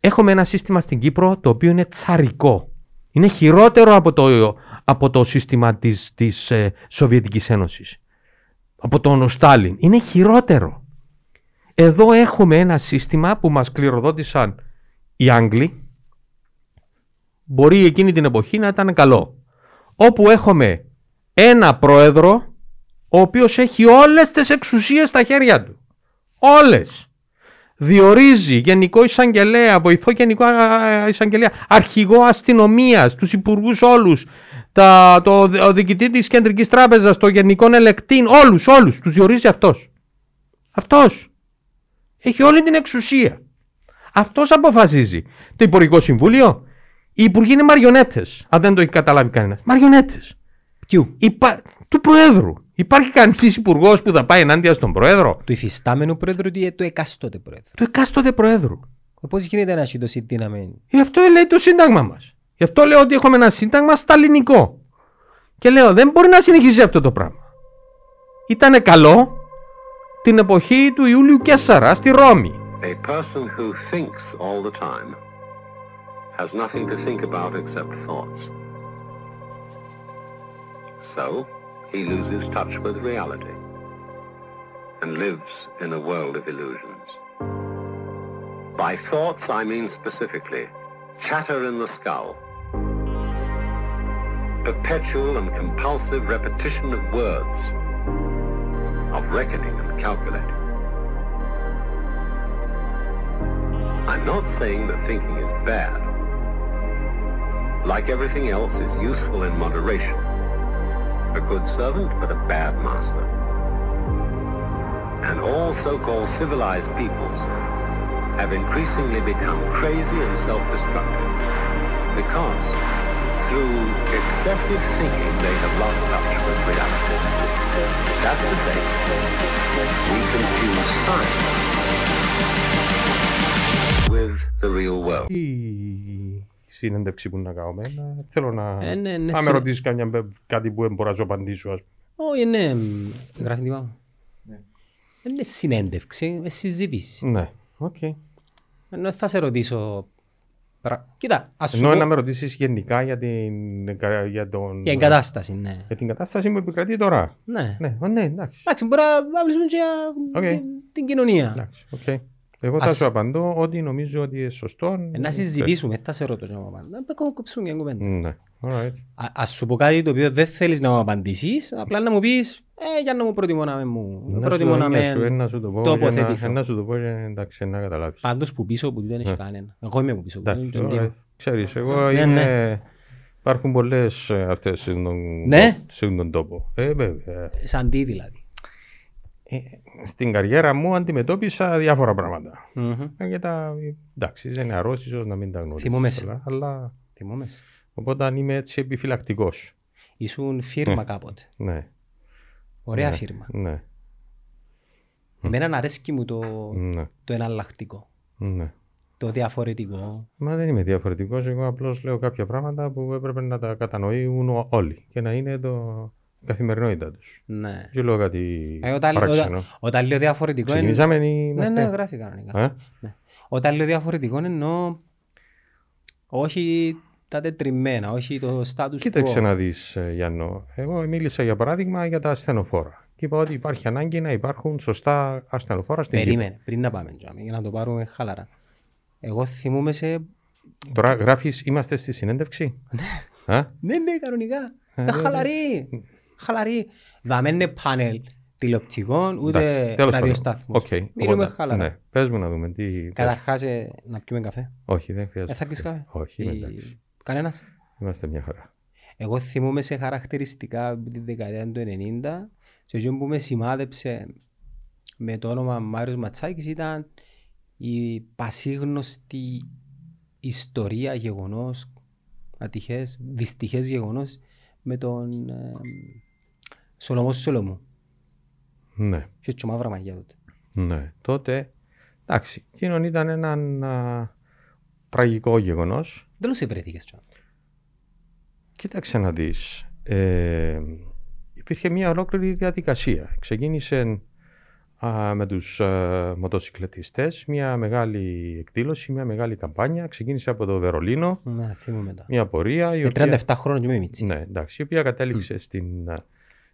Έχουμε ένα σύστημα στην Κύπρο το οποίο είναι τσαρικό. Είναι χειρότερο από το, από το σύστημα της, της ε, Σοβιετικής Ένωσης. Από τον Στάλιν. Είναι χειρότερο. Εδώ έχουμε ένα σύστημα που μας κληροδότησαν οι Άγγλοι. Μπορεί εκείνη την εποχή να ήταν καλό. Όπου έχουμε ένα πρόεδρο ο οποίος έχει όλες τις εξουσίες στα χέρια του. Όλες. Διορίζει γενικό εισαγγελέα, βοηθό γενικό εισαγγελέα, αρχηγό αστυνομίας, τους υπουργούς όλους, το ο διοικητή της Κεντρικής Τράπεζας, το γενικό ελεκτή, όλους, όλους. Τους διορίζει αυτός. Αυτός. Έχει όλη την εξουσία. Αυτός αποφασίζει. Το Υπουργικό Συμβούλιο. Οι υπουργοί είναι μαριονέτες. Αν δεν το έχει καταλάβει κανένας. Μαριονέτες. Ποιου; Του Προέδρου. Υπάρχει κανείς υπουργός που θα πάει ενάντια στον Πρόεδρο. Του υφιστάμενου Πρόεδρου ή του εκάστοτε Πρόεδρου. Του εκάστοτε Πρόεδρου. Ε, Πώς γίνεται να έχει τόση δύναμη. Γι' αυτό λέει το Σύνταγμα μας. Γι' αυτό λέω ότι έχουμε ένα Σύνταγμα σταλινικό. Και λέω δεν μπορεί να συνεχίσει αυτό το πράγμα. Ήταν καλό την εποχή του Ιούλιου Κέσσαρα στη Ρώμη. A person who thinks all the time has nothing to think about except thoughts. So, he loses touch with reality and lives in a world of illusions. By thoughts, I mean specifically chatter in the skull, perpetual and compulsive repetition of words, of reckoning and calculating. I'm not saying that thinking is bad. Like everything else, it's useful in moderation a good servant but a bad master. And all so-called civilized peoples have increasingly become crazy and self-destructive because through excessive thinking they have lost touch with reality. That's to say, we confuse science with the real world. Συνέντευξη που να κάνω. Θέλω να, ε, ναι, ναι, να με ρωτήσεις κάτι που μπορώ να σου απαντήσω. Όχι, ναι, γράφει ναι. Είναι συνέντευξη, είναι συζήτηση. Ναι, οκ. Okay. Ενώ θα σε ρωτήσω Κοίτα, ας Ενώ να με ρωτήσεις γενικά για την, για τον... για την κατάσταση, ναι. Για την κατάσταση που επικρατεί τώρα. Ναι. Ναι, ναι εντάξει. Εντάξει, μπορεί να μιλήσουμε και για okay. την, την κοινωνία. Εντάξει, okay. Εγώ θα σου απαντώ ότι νομίζω ότι είναι σωστό. Ε, να συζητήσουμε, θα σε ρωτώ να μου απαντώ. Να κόψουμε μια κουβέντα. Ναι. Α σου πω κάτι το οποίο δεν θέλεις να μου απαντήσεις, απλά να μου πεις ε, για να μου προτιμώ να μου προτιμώ να με τοποθετηθώ. Να σου το πω, εντάξει, να καταλάβεις. Πάντως που πίσω που δεν έχει ναι. κανένα. Εγώ είμαι που πίσω. Ξέρεις, εγώ ναι, είμαι. Ναι. Υπάρχουν πολλές ε, αυτές σε τον τόπο. Ε, Σαν τι δηλαδή. Ε, στην καριέρα μου αντιμετώπισα διάφορα πράγματα. Mm-hmm. Και τα, εντάξει, δεν είναι αρρώστης να μην τα γνωρίζω. Θυμόμαι. Αλλά... Θυμόμαι. Οπότε είμαι έτσι επιφυλακτικός. Ήσουν φίρμα ναι. κάποτε. Ναι. Ωραία ναι. φίρμα. Ναι. Εμένα αρέσκει μου το, ναι. το εναλλακτικό. Ναι. Το διαφορετικό. Μα δεν είμαι διαφορετικός. Εγώ απλώς λέω κάποια πράγματα που έπρεπε να τα κατανοούν όλοι και να είναι το καθημερινότητα τους. Ναι. Και λέω κάτι ε, όταν, όταν, όταν, λέω διαφορετικό. Ξεκινήσαμε Ναι, ναι, γράφει κανονικά. Ε; Ναι. Όταν λέω διαφορετικό εννοώ όχι τα τετριμμένα, όχι το status quo. Κοίταξε να δεις, ε, Γιάννο. Εγώ μίλησα για παράδειγμα για τα ασθενοφόρα. Και είπα ότι υπάρχει ανάγκη να υπάρχουν σωστά ασθενοφόρα στην Περίμενε, Κύπρο. πριν να πάμε για να το πάρουμε χαλαρά. Εγώ θυμούμαι σε. Τώρα γράφεις, είμαστε στη συνέντευξη; ναι, ναι, κανονικά. Ε, ναι, χαλαρή χαλαρή. Δεν είναι πάνελ τηλεοπτικών ούτε ραδιοστάθμους. Okay. Μιλούμε χαλαρά. Ναι. Πες μου να δούμε τι... Καταρχάς ε, να πιούμε καφέ. Όχι, δεν χρειάζεται. Ε, θα πεις καφέ. Όχι, εντάξει. Κανένας. Είμαστε μια χαρά. Εγώ θυμούμαι σε χαρακτηριστικά από τη δεκαετία του 90 και αυτό που με σημάδεψε με το όνομα Μάριος Ματσάκης ήταν η πασίγνωστη ιστορία, γεγονός, ατυχές, δυστυχές γεγονός με τον ε, Σολομός Σολομού. Ναι. Και έτσι μαύρα μαγιά τότε. Ναι. Τότε, εντάξει, εκείνον ήταν ένα τραγικό γεγονός. Δεν σε βρέθηκες τώρα. Κοίταξε να δεις. Ε, υπήρχε μια ολόκληρη διαδικασία. Ξεκίνησε α, με τους α, μοτοσυκλετιστές, μια μεγάλη εκδήλωση, μια μεγάλη καμπάνια. Ξεκίνησε από το Βερολίνο, Να, θυμούμαι τα. μια πορεία η Με οποία, 37 χρόνια και με μίτσις. ναι, εντάξει, η οποία κατέληξε στην, α,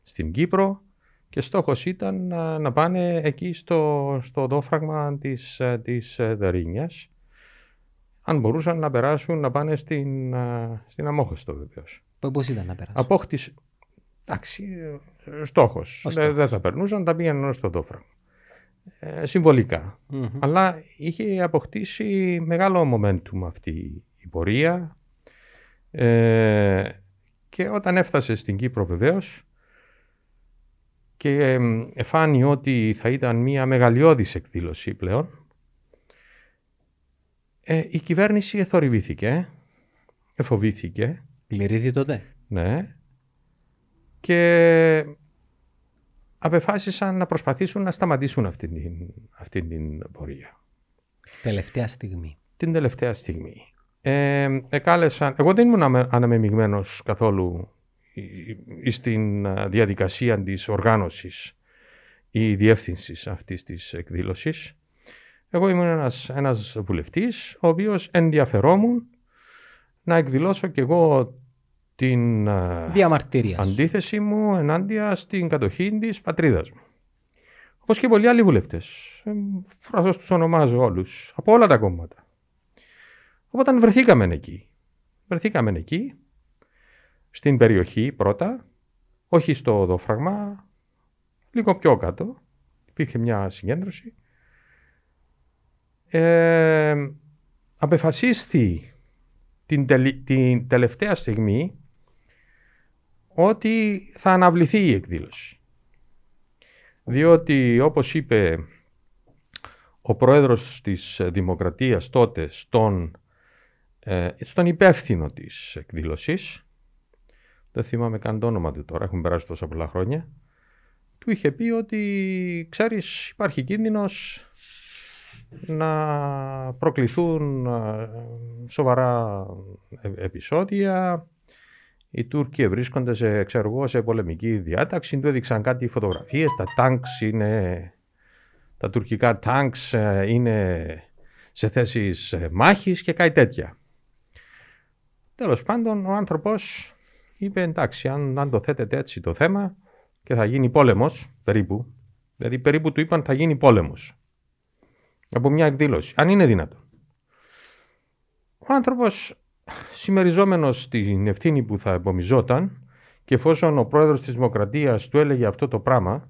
στην Κύπρο και στόχος ήταν να, να πάνε εκεί στο, στο δόφραγμα της, α, της α, Δερίνιας. Αν μπορούσαν να περάσουν να πάνε στην, α, στην Αμόχωστο βεβαίως. Πο- Πώς ήταν να περάσουν; Απόκτηση. Εντάξει, ε, στόχος. Ο Δεν, στόχος. δεν θα περνούσαν, τα πήγαιναν στο δόφραγμα. Ε, συμβολικά. Μμμ. Αλλά είχε αποκτήσει μεγάλο momentum αυτή η πορεία. Ε, και όταν έφτασε στην Κύπρο βεβαίως και εμ, εφάνει ότι θα ήταν μια μεγαλειώδης εκδήλωση πλέον, ε, η κυβέρνηση εθορυβήθηκε, εφοβήθηκε, Πληρήθη τότε. ναι. Και απεφάσισαν να προσπαθήσουν να σταματήσουν αυτή την, αυτή την πορεία. Τελευταία στιγμή. Την τελευταία στιγμή. Ε, εκάλεσαν, εγώ δεν ήμουν αμε- αναμεμειγμένος καθόλου ε, ε, στην ε, διαδικασία της οργάνωσης ή διεύθυνσης αυτής της εκδήλωσης. Εγώ ήμουν ένας, ένας βουλευτής, ο οποίος ενδιαφερόμουν να εκδηλώσω κι εγώ την ε, Διαμαρτυρίας σου. αντίθεση μου ενάντια στην κατοχή της πατρίδας μου. Όπως και πολλοί άλλοι βουλευτές. Ε, Φράζω τους ονομάζω όλους, από όλα τα κόμματα. Οπότε βρεθήκαμε εκεί. Βρεθήκαμε εκεί, στην περιοχή πρώτα, όχι στο δόφραγμα, λίγο πιο κάτω. Υπήρχε μια συγκέντρωση. Ε, απεφασίστη την, τελη- την τελευταία στιγμή ότι θα αναβληθεί η εκδήλωση. Διότι όπως είπε ο πρόεδρος της Δημοκρατίας τότε στον, ε, στον υπεύθυνο της εκδήλωσης, δεν θυμάμαι καν το όνομα του τώρα, έχουν περάσει τόσα πολλά χρόνια, του είχε πει ότι ξέρεις υπάρχει κίνδυνος να προκληθούν ε, σοβαρά ε- επεισόδια. Οι Τούρκοι βρίσκονται σε, ξέρω εγώ, σε πολεμική διάταξη. Του έδειξαν κάτι φωτογραφίες. Τα τάγκς είναι... Τα τουρκικά τάγκς ε, είναι σε θέσεις ε, μάχης και κάτι τέτοια. Τέλος πάντων, ο άνθρωπος είπε εντάξει, αν, αν το θέτετε έτσι το θέμα και θα γίνει πόλεμος, περίπου, δηλαδή περίπου του είπαν θα γίνει πόλεμος από μια εκδήλωση, αν είναι δυνατόν. Ο άνθρωπος συμμεριζόμενος την ευθύνη που θα επομιζόταν και εφόσον ο πρόεδρος της Δημοκρατίας του έλεγε αυτό το πράγμα,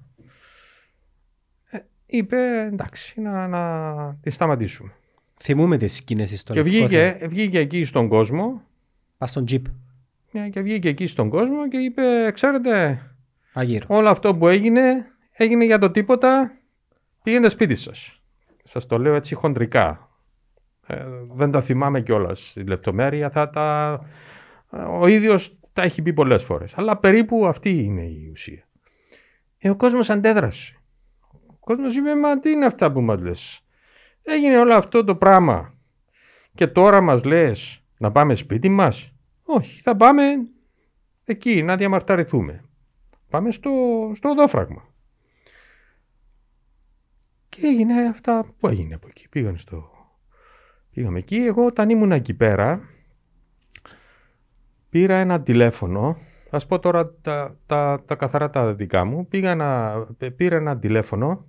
ε, είπε εντάξει να, να τη σταματήσουμε. Θυμούμε τις σκηνές στο Και Λευκό Θεό. βγήκε, βγήκε εκεί στον κόσμο Πας στον τζιπ. Ε, και βγήκε εκεί στον κόσμο και είπε ξέρετε Αγύρω. όλο αυτό που έγινε έγινε για το τίποτα πήγαινε σπίτι σας. Σας το λέω έτσι χοντρικά. Ε, δεν τα θυμάμαι κιόλας στη λεπτομέρεια. Θα τα... Ο ίδιος τα έχει πει πολλές φορές. Αλλά περίπου αυτή είναι η ουσία. Ε, ο κόσμος αντέδρασε. Ο κόσμος είπε, μα τι είναι αυτά που μας λες; Έγινε όλο αυτό το πράγμα. Και τώρα μας λες να πάμε σπίτι μας; Όχι, θα πάμε εκεί να διαμαρταρηθούμε. Πάμε στο, στο οδόφραγμα. Και έγινε αυτά που έγινε από εκεί. Πήγαν στο... Πήγαμε εκεί. Εγώ όταν ήμουν εκεί πέρα πήρα ένα τηλέφωνο. Θα σας πω τώρα τα, τα, τα καθαρά τα δικά μου. Πήγα να, πήρα ένα τηλέφωνο.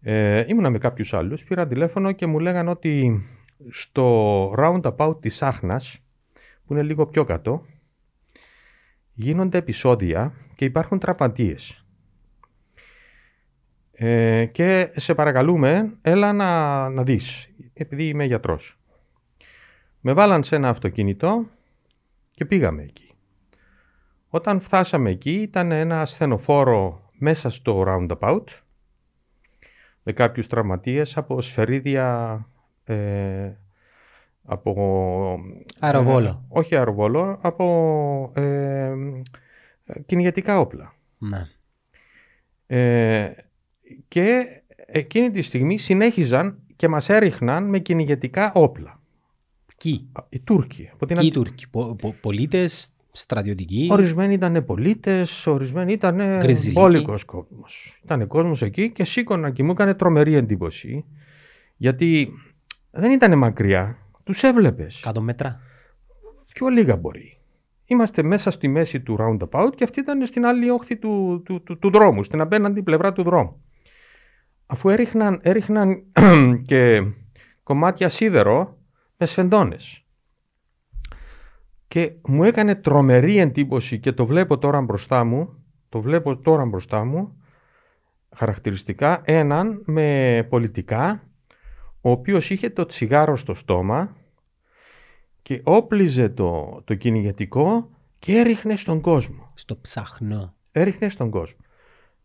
Ε, ήμουνα με κάποιους άλλους. Πήρα τηλέφωνο και μου λέγαν ότι στο roundabout της Άχνας που είναι λίγο πιο κάτω γίνονται επεισόδια και υπάρχουν τραυματίες. Ε, και σε παρακαλούμε, έλα να, να δεις, επειδή είμαι γιατρός. Με βάλαν σε ένα αυτοκίνητο και πήγαμε εκεί. Όταν φτάσαμε εκεί ήταν ένα ασθενοφόρο μέσα στο roundabout με κάποιους τραυματίες από σφαιρίδια ε, από... Αεροβόλο. ε, όχι αεροβόλο, από ε, κυνηγετικά όπλα. Ναι. Ε, και εκείνη τη στιγμή συνέχιζαν και μας έριχναν με κυνηγετικά όπλα. Ποιοι. Α, Οι Τούρκοι. Από την Ποιοι Αντι- Τούρκοι. Πο, πο, πολίτες στρατιωτικοί. Ορισμένοι ήταν πολίτες, ορισμένοι ήταν Γκριζιλίκοι. πόλικος κόσμος. Ήταν κόσμος εκεί και σήκωνα και μου έκανε τρομερή εντύπωση. Γιατί δεν ήταν μακριά, τους έβλεπες. 100 μέτρα. Πιο λίγα μπορεί. Είμαστε μέσα στη μέση του roundabout και αυτή ήταν στην άλλη όχθη του, του, του, του δρόμου, στην απέναντι πλευρά του δρόμου. Αφού έριχναν, έριχναν και κομμάτια σίδερο με σφενδόνες. Και μου έκανε τρομερή εντύπωση και το βλέπω τώρα μπροστά μου, το βλέπω τώρα μπροστά μου, χαρακτηριστικά έναν με πολιτικά, ο οποίος είχε το τσιγάρο στο στόμα και όπλιζε το, το κυνηγετικό και έριχνε στον κόσμο. Στο ψαχνό. Έριχνε στον κόσμο.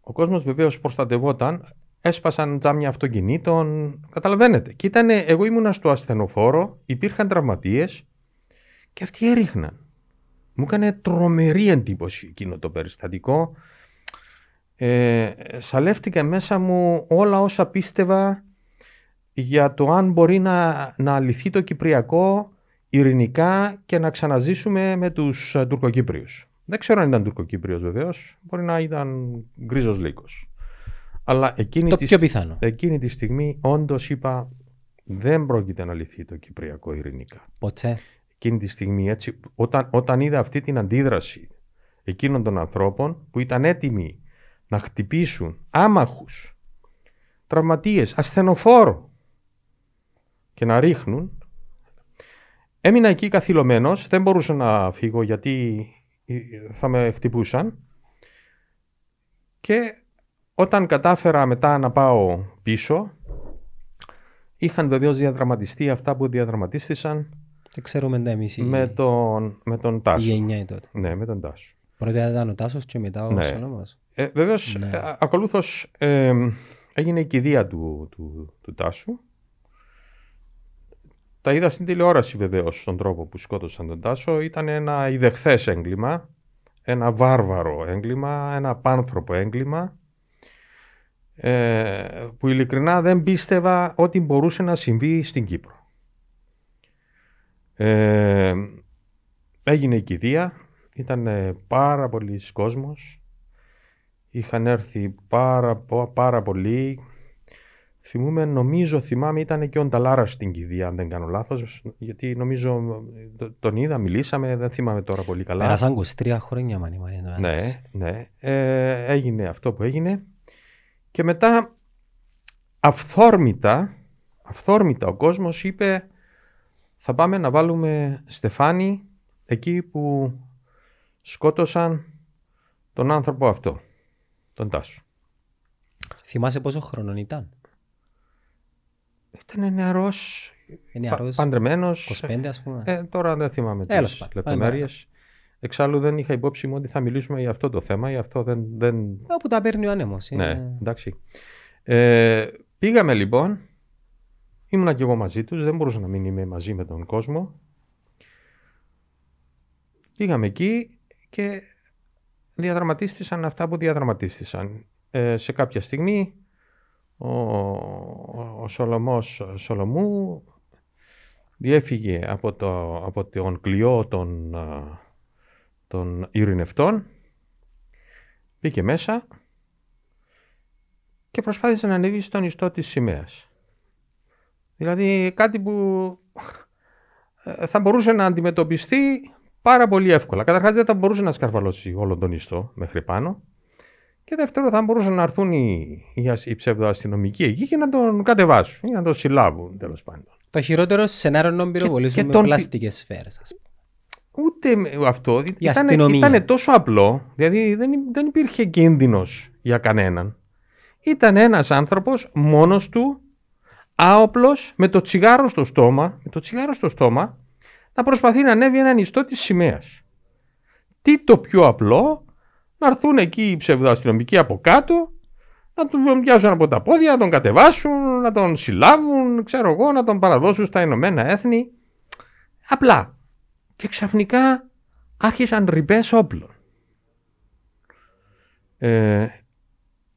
Ο κόσμος βεβαίως προστατευόταν, έσπασαν τζάμια αυτοκινήτων, καταλαβαίνετε. Και ήτανε, εγώ ήμουνα στο ασθενοφόρο, υπήρχαν τραυματίες και αυτοί έριχναν. Μου έκανε τρομερή εντύπωση εκείνο το περιστατικό. Ε, σαλεύτηκα μέσα μου όλα όσα πίστευα για το αν μπορεί να, να αλυθεί το Κυπριακό ειρηνικά και να ξαναζήσουμε με τους ε, Τουρκοκύπριους. Δεν ξέρω αν ήταν Τουρκοκύπριος βεβαίως, μπορεί να ήταν γκρίζος λύκος. Αλλά εκείνη, Το τη, πιο στι- πιθανό. εκείνη τη στιγμή όντως είπα δεν πρόκειται να λυθεί το Κυπριακό ειρηνικά. Ποτέ. Εκείνη τη στιγμή έτσι, όταν, όταν είδα αυτή την αντίδραση εκείνων των ανθρώπων που ήταν έτοιμοι να χτυπήσουν άμαχους, τραυματίες, ασθενοφόρο και να ρίχνουν, έμεινα εκεί καθυλωμένος, δεν μπορούσα να φύγω γιατί ε, θα με χτυπούσαν και όταν κατάφερα μετά να πάω πίσω, είχαν βεβαίως διαδραματιστεί αυτά που διαδραματίστησαν Δεν ξέρουμε τα εμείς οι, με τον, με τον η Τάσο. γενιά τότε. Ναι, με τον Τάσο. Πρώτα ήταν ο Τάσος και μετά ο Ναι. Σολόμος. Ε, βεβαίως, Ναι. ε, ακολούθως ε, έγινε η κηδεία του, του, του Τάσου. Τα είδα στην τηλεόραση βεβαίως στον τρόπο που σκότωσαν τον Τάσο. Ήταν ένα ιδεχθές έγκλημα, ένα βάρβαρο έγκλημα, ένα πάνθρωπο έγκλημα ε, που ειλικρινά δεν πίστευα ότι μπορούσε να συμβεί στην Κύπρο. Ε, έγινε η κηδεία, ήταν ε, πάρα πολλοί κόσμος, είχαν έρθει πάρα, πο- πάρα πολλοί. Θυμούμαι, νομίζω, θυμάμαι, ήταν και ο Νταλάρας στην κηδεία, αν δεν κάνω λάθος, γιατί νομίζω ε, το- τον είδα, μιλήσαμε, δεν θυμάμαι τώρα πολύ καλά. Πέρασαν 23 χρόνια μάνι μάνι. το Ναι, μεταξύ. ναι. Ε, έγινε αυτό που έγινε. Και μετά αυθόρμητα, αυθόρμητα ο κόσμος είπε θα πάμε να βάλουμε στεφάνι εκεί που σκότωσαν τον άνθρωπο αυτό, τον Τάσο. Θυμάσαι πόσο χρονών ήταν; Ήταν νεαρός, Είναι νεαρός, παντρεμένος. 25 ας πούμε. Ε, τώρα δεν θυμάμαι Τέλος τις πάντων. λεπτομέρειες. Εξάλλου δεν είχα υπόψη μου ότι θα μιλήσουμε για αυτό το θέμα, γι' αυτό δεν, δεν, Όπου τα παίρνει ο άνεμος. Ναι, είναι- εντάξει. Ε, πήγαμε λοιπόν, ήμουνα και εγώ μαζί τους, δεν μπορούσα να μην είμαι μαζί με τον κόσμο. Πήγαμε εκεί και διαδραματίστησαν αυτά που διαδραματίστησαν. Ε, σε κάποια στιγμή ο, ο, ο Σολομός Σολομού διέφυγε από, το, από τον κλειό των, α, των ειρηνευτών, μπήκε μέσα και προσπάθησε να ανέβει στον ιστό της σημαίας. Δηλαδή κάτι που ε, θα μπορούσε να αντιμετωπιστεί πάρα πολύ εύκολα. Καταρχάς δεν θα μπορούσε να σκαρβαλώσει όλο τον ιστό μέχρι πάνω και δεύτερο θα μπορούσαν να έρθουν οι, οι, ασ- οι ψευδοαστυνομικοί εκεί και να τον κατεβάσουν ή να τον συλλάβουν τέλος πάντων. Το χειρότερο σενάριο να πυροβολήσουν και με τον- πλαστικές σφαίρες. ας πούμε. Ούτε με αυτό. Η Ήταν, αστυνομία. ήταν τόσο απλό, δηλαδή δεν, υ- δεν υπήρχε κίνδυνος για κανέναν. Ήταν ένας άνθρωπος μόνος του, άοπλος, με το τσιγάρο στο στόμα, με το τσιγάρο στο στόμα, να προσπαθεί να ανέβει έναν ιστό της σημαίας. Τι το πιο απλό, να έρθουν εκεί οι ψευδοαστυνομικοί από κάτω, να τον πιάσουν από τα πόδια, να τον κατεβάσουν, να τον συλλάβουν, ξέρω εγώ, να τον παραδώσουν στα Ηνωμένα Έθνη. Απλά. Και ξαφνικά άρχισαν ρηπές όπλων. Ε,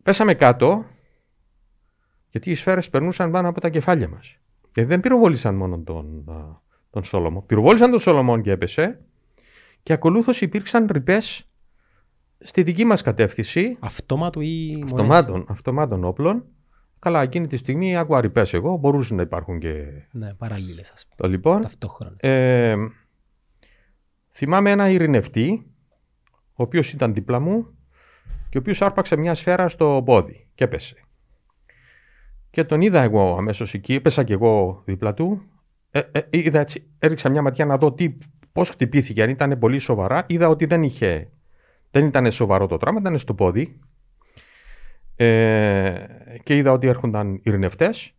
πέσαμε κάτω, γιατί οι σφαίρες περνούσαν πάνω από τα κεφάλια μας. Και δεν πυροβόλησαν μόνο τον, α, τον Σόλομο. Πυροβόλησαν τον Σολομόν και έπεσε. και ακολούθως υπήρξαν ρηπές στη δική μας κατεύθυνση Αυτόματο ή μονές. αυτομάτων, αυτομάτων όπλων. Καλά, εκείνη τη στιγμή άκουγα ρηπές εγώ, μπορούσαν να υπάρχουν και Ναι, παραλλήλες ας πούμε. το λοιπόν. Ταυτόχρονα. Ε, θυμάμαι ένα ειρηνευτή, ο οποίος ήταν δίπλα μου και ο οποίος άρπαξε μια σφαίρα στο πόδι και έπεσε. Και τον είδα εγώ αμέσως εκεί, έπεσα και εγώ δίπλα του. Ε, ε, είδα έτσι, έριξα μια ματιά να δω τι, πώς χτυπήθηκε, αν ήταν πολύ σοβαρά. Είδα ότι δεν είχε, δεν ήταν σοβαρό το τραύμα, ήταν στο πόδι. Ε, και είδα ότι έρχονταν ειρηνευτές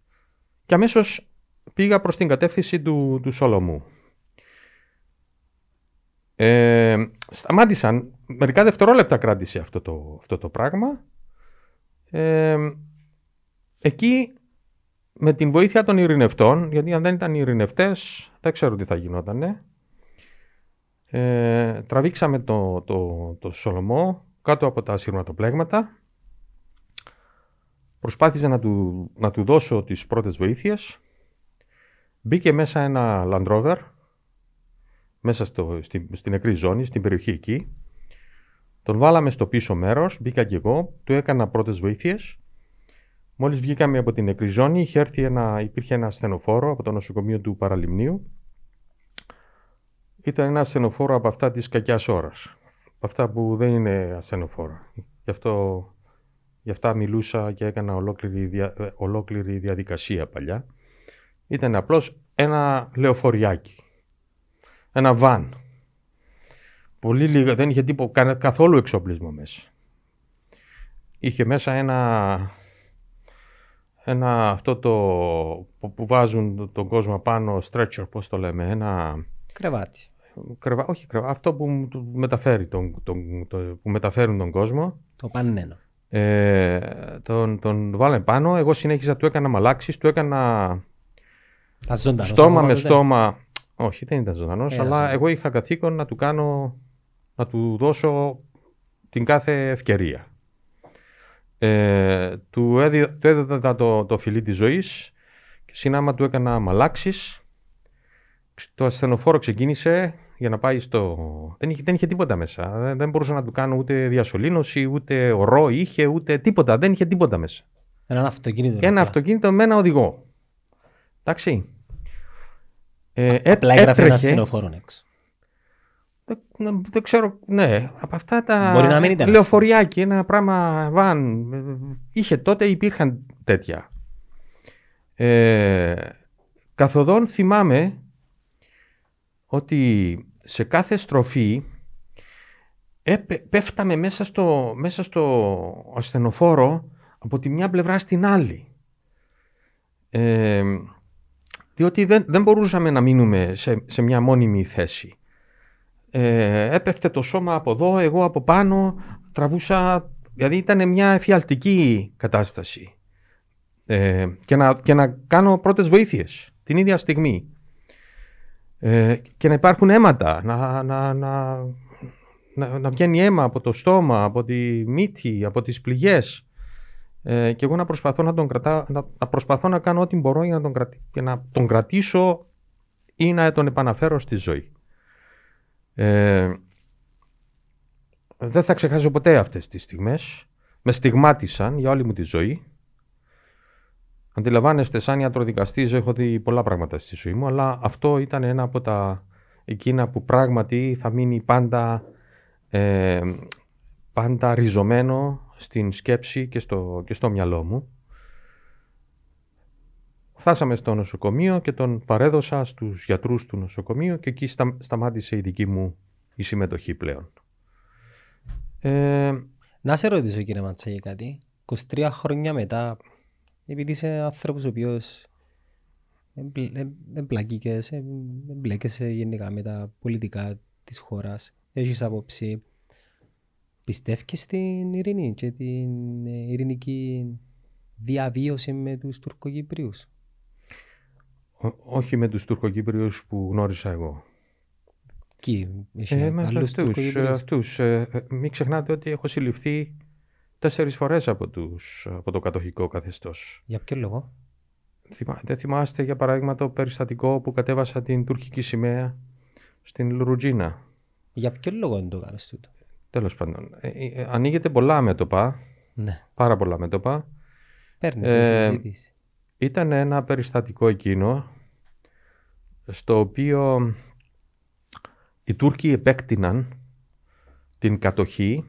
και αμέσως πήγα προς την κατεύθυνση του, του Σολομού. Ε, σταμάτησαν, μερικά δευτερόλεπτα κράτησε αυτό το, αυτό το πράγμα. Ε, εκεί με την βοήθεια των ειρηνευτών, γιατί αν δεν ήταν οι ειρηνευτές δεν ξέρω τι θα γινότανε, ε, τραβήξαμε το, το, το Σολομό κάτω από τα σύρματοπλέγματα. Προσπάθησα να του, να του δώσω τις πρώτες βοήθειες. Μπήκε μέσα ένα Land Rover, μέσα στο, στη, στην νεκρή ζώνη, στην περιοχή εκεί. Τον βάλαμε στο πίσω μέρος, μπήκα και εγώ, του έκανα πρώτες βοήθειες. Μόλις βγήκαμε από την νεκρή ζώνη, είχε έρθει ένα, υπήρχε ένα ασθενοφόρο από το νοσοκομείο του Παραλιμνίου. Ήταν ένα ασθενοφόρο από αυτά της κακιάς ώρας. Από αυτά που δεν είναι ασθενοφόρα. Γι' αυτό Γι' αυτά μιλούσα και έκανα ολόκληρη, δια- ε, ολόκληρη διαδικασία παλιά. Ήταν απλώς ένα λεωφοριάκι. Ένα βαν. Πολύ λίγα, δεν είχε τίπο, κα- καθόλου εξοπλισμό μέσα. Είχε μέσα ένα, ένα αυτό το που, που βάζουν τον κόσμο πάνω, stretcher, πώς το λέμε, ένα Κρεβάτι. Κρεβά, όχι κρεβά, αυτό που μου- του μεταφέρει τον, τον, το- που μεταφέρουν τον κόσμο. Το πανένο. Ε, τον, τον βάλαμε πάνω. Εγώ συνέχιζα, του έκανα μαλάξεις, του έκανα Τα ζωντανό. στόμα θα με πω, στόμα. Όχι, δεν ήταν ζωντανός, Ε, αλλά ας- εγώ είχα καθήκον να του κάνω, να του δώσω την κάθε ευκαιρία. Ε, του, έδι, του έδωτα το, το φιλί της ζωής και συνάμα του έκανα μαλάξεις. Το ασθενοφόρο ξεκίνησε για να πάει στο... Δεν είχε, δεν είχε τίποτα μέσα. Δεν, δεν μπορούσα να του κάνω ούτε διασωλήνωση, ούτε ορό είχε, ούτε τίποτα. Δεν είχε τίποτα μέσα. Ένα αυτοκίνητο. Και ένα απλά. αυτοκίνητο με ένα οδηγό. Εντάξει. Ε, έ- Απλά έγραφε ένα έτρεχε- ασθενοφόρο έξω. δεν, να- δεν ξέρω, ναι, από αυτά τα Μπορεί να μην ήταν λεωφοριάκι, ένα πράγμα βαν. ε, Είχε τότε, υπήρχαν τέτοια. Ε, καθοδόν θυμάμαι ότι σε κάθε στροφή έπε- πέφταμε μέσα στο, μέσα στο ασθενοφόρο από τη μια πλευρά στην άλλη. Ε, διότι δεν, δεν μπορούσαμε να μείνουμε σε, σε μια μόνιμη θέση. Ε, έπεφτε το σώμα από εδώ, εγώ από πάνω, τραβούσα, δηλαδή ήταν μια εφιαλτική κατάσταση. Ε, και, να, και να κάνω πρώτες βοήθειες την ίδια στιγμή. Ε, και να υπάρχουν αίματα, να, να, να, να, να βγαίνει αίμα από το στόμα, από τη μύτη, από τις πληγές. Ε, και εγώ να προσπαθώ να τον κρατά, να, να προσπαθώ να κάνω ό,τι μπορώ για να τον, κρατη- για να τον κρατήσω ή να τον επαναφέρω στη ζωή. Ε, δεν θα ξεχάσω ποτέ αυτές τις στιγμές. Με στιγμάτισαν για όλη μου τη ζωή. Αντιλαμβάνεστε, σαν ιατροδικαστής έχω δει πολλά πράγματα στη ζωή μου, αλλά αυτό ήταν ένα από τα εκείνα που πράγματι θα μείνει πάντα, ε, πάντα ριζωμένο στην σκέψη και στο, και στο μυαλό μου. Φτάσαμε στο νοσοκομείο και τον παρέδωσα στους γιατρούς του νοσοκομείου και εκεί στα, σταμάτησε η δική μου η συμμετοχή πλέον. Ε, Να σε ρωτήσω κύριε Ματσάγη κάτι. 23 χρόνια μετά, επειδή είσαι άνθρωπος ο οποίος εμπλ- εμ- εμπλακήκες, εμ- εμπλέκεσαι γενικά με τα πολιτικά της χώρας, έχεις άποψη, πιστεύεις στην ειρήνη και την ε, ειρηνική διαβίωση με τους Τουρκοκύπριους. ό- όχι με τους Τουρκοκύπριους που γνώρισα εγώ. Εκεί έχει Ε, με άλλους αυτούς, ε, Τουρκοκύπριους. αυτούς. Ε, ε, μην ξεχνάτε ότι έχω συλληφθεί τέσσερις φορές από, τους, από το κατοχικό καθεστώς. Για ποιο λόγο; Θυμά- δεν θυμάστε για παράδειγμα το περιστατικό που κατέβασα την τουρκική σημαία στην Λουρουτζίνα. Για ποιο λόγο δεν το κάνεις τούτο; Τέλος πάντων. Ε, ε, ανοίγεται πολλά μέτωπα, Ναι. πάρα πολλά μέτωπα. Παίρνει Ε, τη συζήτηση. Ήταν ένα περιστατικό εκείνο στο οποίο οι Τούρκοι επέκτηναν την κατοχή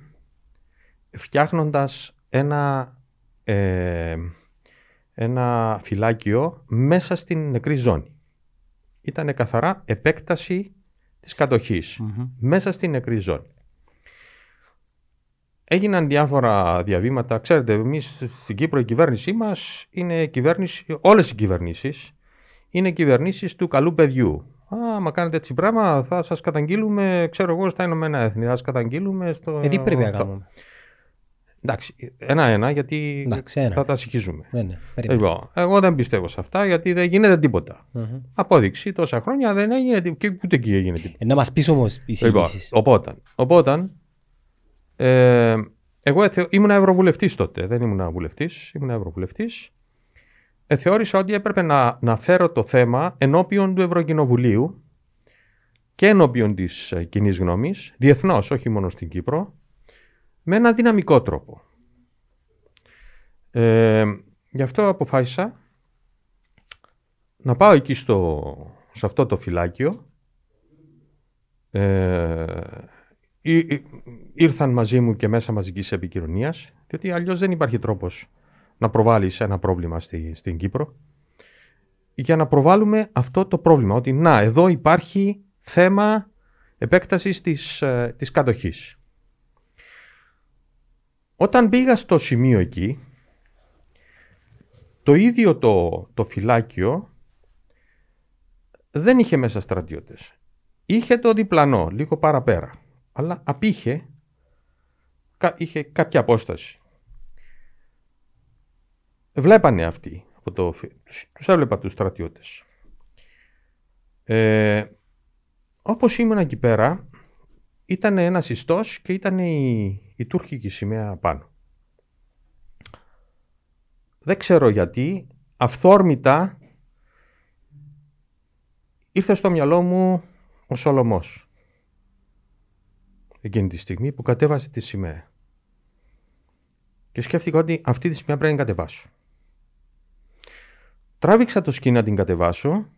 φτιάχνοντας ένα, ε, ένα φυλάκιο μέσα στην νεκρή ζώνη. Ήταν καθαρά επέκταση της κατοχής Μμμ. μέσα στην νεκρή ζώνη. Έγιναν διάφορα διαβήματα. Ξέρετε, εμείς στην Κύπρο η κυβέρνησή μας είναι κυβέρνηση, όλες οι κυβερνήσεις είναι κυβερνήσεις του καλού παιδιού. Α, μα κάνετε έτσι πράγμα, θα σας καταγγείλουμε, ξέρω εγώ, στα Ηνωμένα Έθνη. Θα σα καταγγείλουμε στο. Ε, τι πρέπει να αυτό. κάνουμε; Εντάξει, ένα-ένα, γιατί Εντάξει, ένα. θα τα συγχύζουμε. Ναι, ναι. περίμενε. Λοιπόν, εγώ δεν πιστεύω σε αυτά, γιατί δεν γίνεται τίποτα. Μμμ. Απόδειξη τόσα χρόνια δεν έγινε τίποτα. Και ούτε εκεί έγινε τίποτα. Ε, Να μας πεις όμως οι Λοιπόν, εισηγήσεις. οπότε, οπότε ε, εγώ εθε, ήμουν ευρωβουλευτής τότε, δεν ήμουν βουλευτής, ήμουν ευρωβουλευτής. Ε, θεώρησα ότι έπρεπε να, να φέρω το θέμα ενώπιον του Ευρωκοινοβουλίου και ενώπιον της ε, κοινής γνώμης, διεθνώς, όχι μόνο στην Κύπρο, με ένα δυναμικό τρόπο. Ε, γι' αυτό αποφάσισα να πάω εκεί στο, σε αυτό το φυλάκιο ε, ή- ή- ήρθαν μαζί μου και μέσα μαζικής επικοινωνίας, διότι αλλιώς δεν υπάρχει τρόπος να προβάλλεις ένα πρόβλημα στη, στην Κύπρο, για να προβάλλουμε αυτό το πρόβλημα, ότι να, εδώ υπάρχει θέμα επέκτασης της, ε, της κατοχής. Όταν πήγα στο σημείο εκεί, το ίδιο το, το φυλάκιο δεν είχε μέσα στρατιώτες. Είχε το διπλανό, λίγο παραπέρα. Αλλά απήχε, κα- είχε κάποια απόσταση. Βλέπανε αυτοί, από το, φυ- τους, τους έβλεπα τους στρατιώτες. Ε, όπως ήμουν εκεί πέρα, ήταν ένας ιστός και ήταν η, η τουρκική σημαία πάνω. Δεν ξέρω γιατί, αυθόρμητα ήρθε στο μυαλό μου ο Σολομός. Εκείνη τη στιγμή που κατέβασε τη σημαία. Και σκέφτηκα ότι αυτή τη σημαία πρέπει να την κατεβάσω. Τράβηξα το σκι να την κατεβάσω,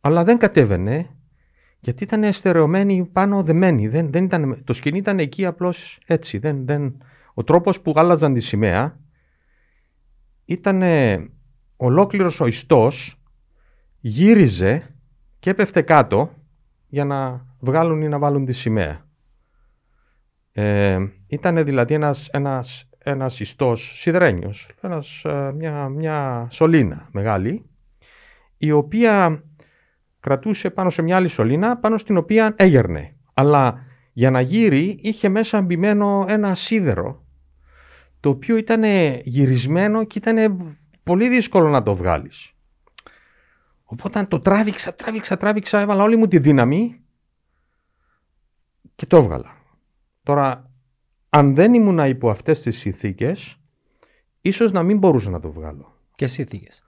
αλλά δεν κατέβαινε γιατί ήταν εστερεωμένη πάνω δεμένη. Δεν, δεν ήταν, το σκηνή ήταν εκεί απλώς έτσι. Δεν, δεν, ο τρόπος που άλλαζαν τη σημαία ήταν ολόκληρος ο ιστός, γύριζε και έπεφτε κάτω για να βγάλουν ή να βάλουν τη σημαία. Ε, ήταν δηλαδή ένας, ένας, ένας ιστός σιδερένιος, ένας, ε, μια, μια σωλήνα μεγάλη, η οποία κρατούσε πάνω σε μια άλλη σωλήνα, πάνω στην οποία έγερνε. Αλλά για να γύρει είχε μέσα μπημένο ένα σίδερο, το οποίο ήταν γυρισμένο και ήταν πολύ δύσκολο να το βγάλεις. Οπότε το τράβηξα, τράβηξα, τράβηξα, έβαλα όλη μου τη δύναμη και το έβγαλα. Τώρα, αν δεν ήμουν υπό αυτές τις συνθήκες, ίσως να μην μπορούσα να το βγάλω. Και συνθήκες.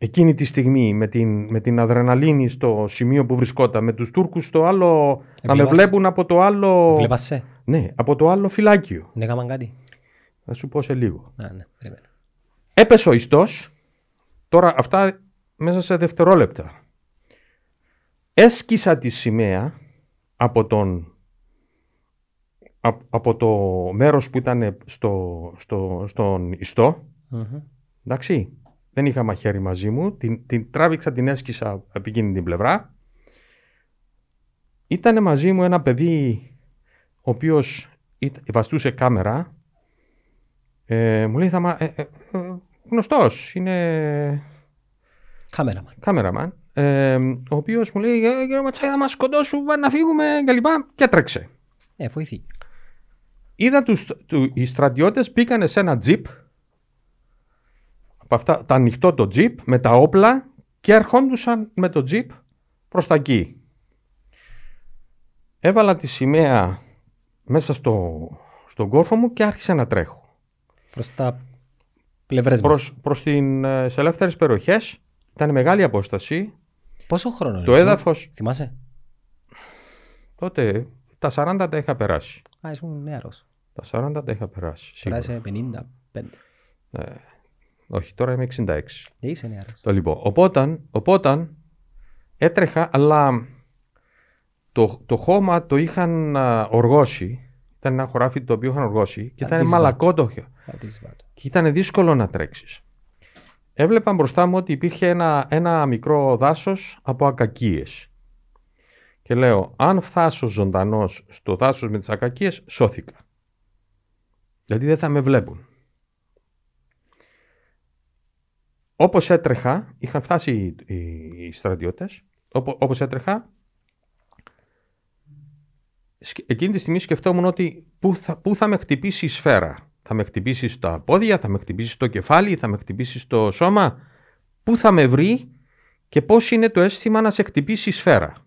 Εκείνη τη στιγμή με την, με την αδρεναλίνη στο σημείο που βρισκόταν, με τους Τούρκους στο άλλο, να με Έβλεπας; βλέπουν από το άλλο... Βλέπας σε. Ναι, από το άλλο φυλάκιο. Ναι, έκαναν κάτι. Θα σου πω σε λίγο. Α, ναι, περίμενε. Έπεσε ο ιστός, τώρα αυτά μέσα σε δευτερόλεπτα. Έσκισα τη σημαία από, τον, α- από το μέρος που ήταν στο, στο, στον ιστό, Μμμ. εντάξει, δεν είχα μαχαίρι μαζί μου, την, την τράβηξα, την έσκισα από εκείνη την πλευρά. Ήταν μαζί μου ένα παιδί ο οποίος ήταν- βαστούσε κάμερα. Ε, μου λέει, θα μα, ε, ε, ε, γνωστός, είναι Κάμεραμαν. κάμεραμαν, ε, ο οποίος μου λέει, «Ε, κύριε Ματσάκη, θα μας σκοτώσουν, να φύγουμε και λοιπά. Και έτρεξε. Ε, βοηθεί. Είδα τους, του, οι στρατιώτες πήγανε σε ένα τζιπ, από αυτά, τα ανοιχτό το τζιπ, με τα όπλα και ερχόντουσαν με το τζιπ προς τα εκεί. Έβαλα τη σημαία μέσα στο, στον κόρφο μου και άρχισα να τρέχω. Προς τα πλευρές μας. Προς, προς την, ε, σε ελεύθερες περιοχές, ήταν μεγάλη απόσταση. Πόσο χρόνο Το είσαι, έδαφος, Θυμάσαι; τότε τα 40 τα είχα περάσει. Α, ήσουν νεαρός. Τα 40 τα είχα περάσει. σίγουρα. Περάσε 55. Ε, όχι, τώρα είμαι 66. Δεν είσαι νεαρός. Το λοιπόν. Οπότε, οπότε έτρεχα, αλλά το, το χώμα το είχαν α, οργώσει. Ήταν ένα χωράφι το οποίο είχαν οργώσει και ήταν Αντίσβατο. μαλακό το χ- Θα τις βάτω. και ήταν δύσκολο να τρέξεις. Έβλεπα μπροστά μου ότι υπήρχε ένα, ένα μικρό δάσος από ακακίες. Και λέω, αν φτάσω ζωντανός στο δάσος με τις ακακίες, σώθηκα. Γιατί δεν θα με βλέπουν. Όπως έτρεχα, είχαν φτάσει οι, οι, οι στρατιώτες, Όπο- όπως έτρεχα, σκ- εκείνη τη στιγμή σκεφτόμουν ότι πού θα, πού θα με χτυπήσει η σφαίρα. Θα με χτυπήσει στα πόδια, θα με χτυπήσει στο κεφάλι, θα με χτυπήσει στο σώμα. Πού θα με βρει και πώς είναι το αίσθημα να σε χτυπήσει η σφαίρα.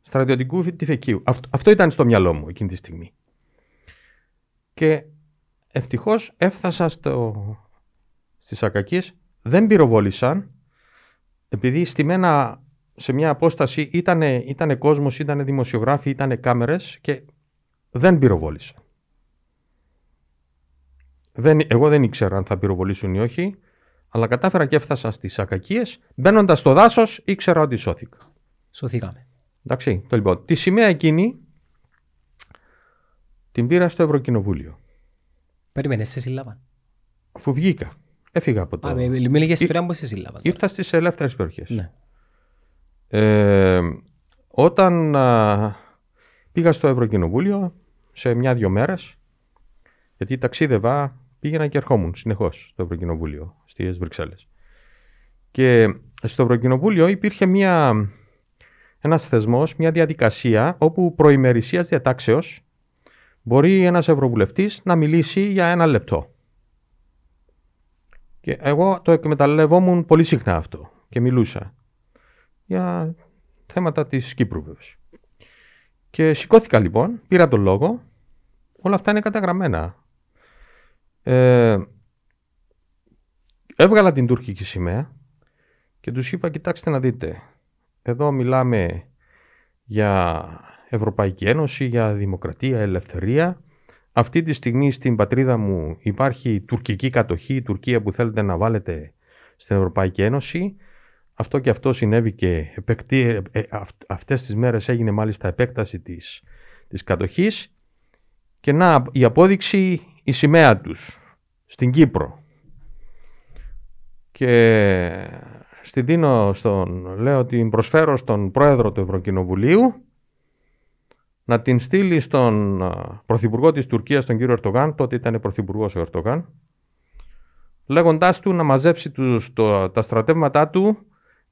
Στρατιωτικού τυφεκίου. Αυτό, αυτό ήταν στο μυαλό μου εκείνη τη στιγμή. Και ευτυχώς έφτασα στο, στις ακακίες. Δεν πυροβόλησαν επειδή στημένα σε μια απόσταση ήταν ήτανε κόσμος, ήταν δημοσιογράφοι, ήταν κάμερες και δεν πυροβόλησαν. Δεν, εγώ δεν ήξερα αν θα πυροβολήσουν ή όχι, αλλά κατάφερα και έφτασα στις ακακίες. Μπαίνοντας στο δάσος ήξερα ότι σώθηκα. Σωθήκαμε. Εντάξει, το λοιπόν. Τη σημαία εκείνη την πήρα στο Ευρωκοινοβούλιο. Περίμενε, σε σύλλαβα. Αφού βγήκα, έφυγα από το... Α, με, με λίγες πριν που σε σύλλαβα. τώρα. Ήρθα στις ελεύθερες περιοχές. Ναι. Ε, όταν α, πήγα στο Ευρωκοινοβούλιο σε μια-δυο μέρες, γιατί ταξίδευα, πήγαινα και ερχόμουν συνεχώς στο Ευρωκοινοβούλιο, στις Βρυξέλλες. Και στο Ευρωκοινοβούλιο υπήρχε μια, ένας θεσμός, μια διαδικασία όπου προημερησίας διατάξεως μπορεί ένας ευρωβουλευτής να μιλήσει για ένα λεπτό. Και εγώ το εκμεταλλευόμουν πολύ συχνά αυτό και μιλούσα για θέματα της Κύπρου βέβαια. Και σηκώθηκα λοιπόν, πήρα τον λόγο, όλα αυτά είναι καταγραμμένα. Ε, έβγαλα την τουρκική σημαία και τους είπα, κοιτάξτε να δείτε, εδώ μιλάμε για Ευρωπαϊκή Ένωση, για δημοκρατία, ελευθερία. Αυτή τη στιγμή στην πατρίδα μου υπάρχει τουρκική κατοχή, η Τουρκία που θέλετε να βάλετε στην Ευρωπαϊκή Ένωση. Αυτό και αυτό συνέβη και επεκτεί, ε, ε, αυ- αυτές τις μέρες έγινε μάλιστα επέκταση της, της κατοχής και να η απόδειξη η σημαία τους στην Κύπρο. Και στην δίνω στον, λέω την προσφέρω στον πρόεδρο του Ευρωκοινοβουλίου να την στείλει στον α, πρωθυπουργό της Τουρκίας, τον κύριο Ερτογάν, τότε ήταν πρωθυπουργός ο Ερτογάν, λέγοντάς του να μαζέψει τους, το, τα στρατεύματά του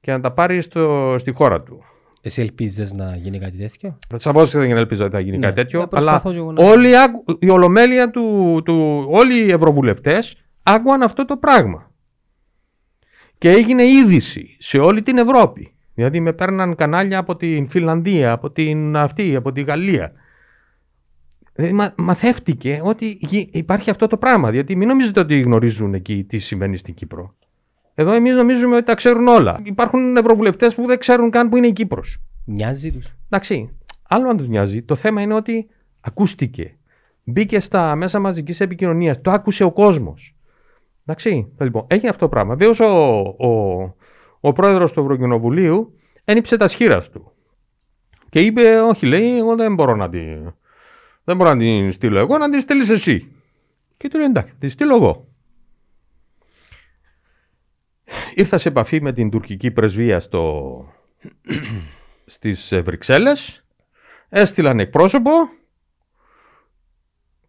και να τα πάρει στο, στη χώρα του. Εσύ ελπίζεις να γίνει κάτι τέτοιο; Σαφώ δεν ελπίζω ότι θα γίνει Ναι, κάτι τέτοιο. ε, Αλλά προσπαθώ και εγώ να- όλοι, άκου- η ολομέλεια του, του, όλοι οι ευρωβουλευτές άκουαν αυτό το πράγμα. Και έγινε είδηση σε όλη την Ευρώπη. Δηλαδή με παίρναν κανάλια από την Φιλανδία, από την αυτή, από τη Γαλλία. Δηλαδή, μα, μαθεύτηκε ότι γι- υπάρχει αυτό το πράγμα. Γιατί μην νομίζετε ότι γνωρίζουν εκεί τι συμβαίνει στην Κύπρο. Εδώ εμείς νομίζουμε ότι τα ξέρουν όλα. Υπάρχουν ευρωβουλευτές που δεν ξέρουν καν που είναι η Κύπρος. Μοιάζει τους. Εντάξει, άλλο αν τους νοιάζει. Το θέμα είναι ότι ακούστηκε. Μπήκε στα μέσα μαζικής επικοινωνίας. Το άκουσε ο κόσμος. Εντάξει, λοιπόν, έγινε αυτό το πράγμα. Βέβαια, ο, ο, ο πρόεδρος του Ευρωκοινοβουλίου ένυψε τα σχήρα του. Και είπε, Όχι, λέει, εγώ δεν μπορώ να την. Δεν μπορώ να την στείλω εγώ, να την στείλεις εσύ. Και του λέει, Εντάξει, τη στείλω εγώ. Ήρθα σε επαφή με την τουρκική πρεσβεία στο, στις ε, Βρυξέλλες, έστειλαν εκπρόσωπο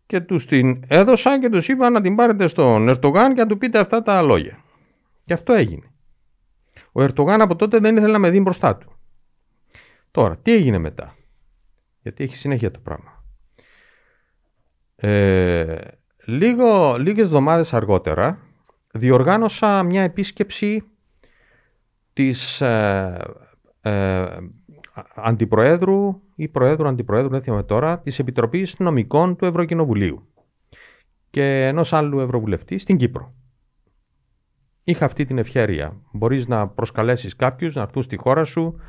και τους την έδωσα και τους είπα να την πάρετε στον Ερτογάν και να του πείτε αυτά τα λόγια. Και αυτό έγινε. Ο Ερτογάν από τότε δεν ήθελε να με δει μπροστά του. Τώρα, τι έγινε μετά; Γιατί έχει συνέχεια το πράγμα. Ε, λίγο, λίγες εβδομάδες αργότερα διοργάνωσα μια επίσκεψη της ε, ε, αντιπροέδρου ή προέδρου αντιπροέδρου, δεν θυμάμαι τώρα, της Επιτροπής Νομικών του Ευρωκοινοβουλίου και ενός άλλου Ευρωβουλευτή στην Κύπρο. Είχα αυτή την ευχαίρεια. Μπορείς να προσκαλέσεις κάποιους να έρθουν στη χώρα σου.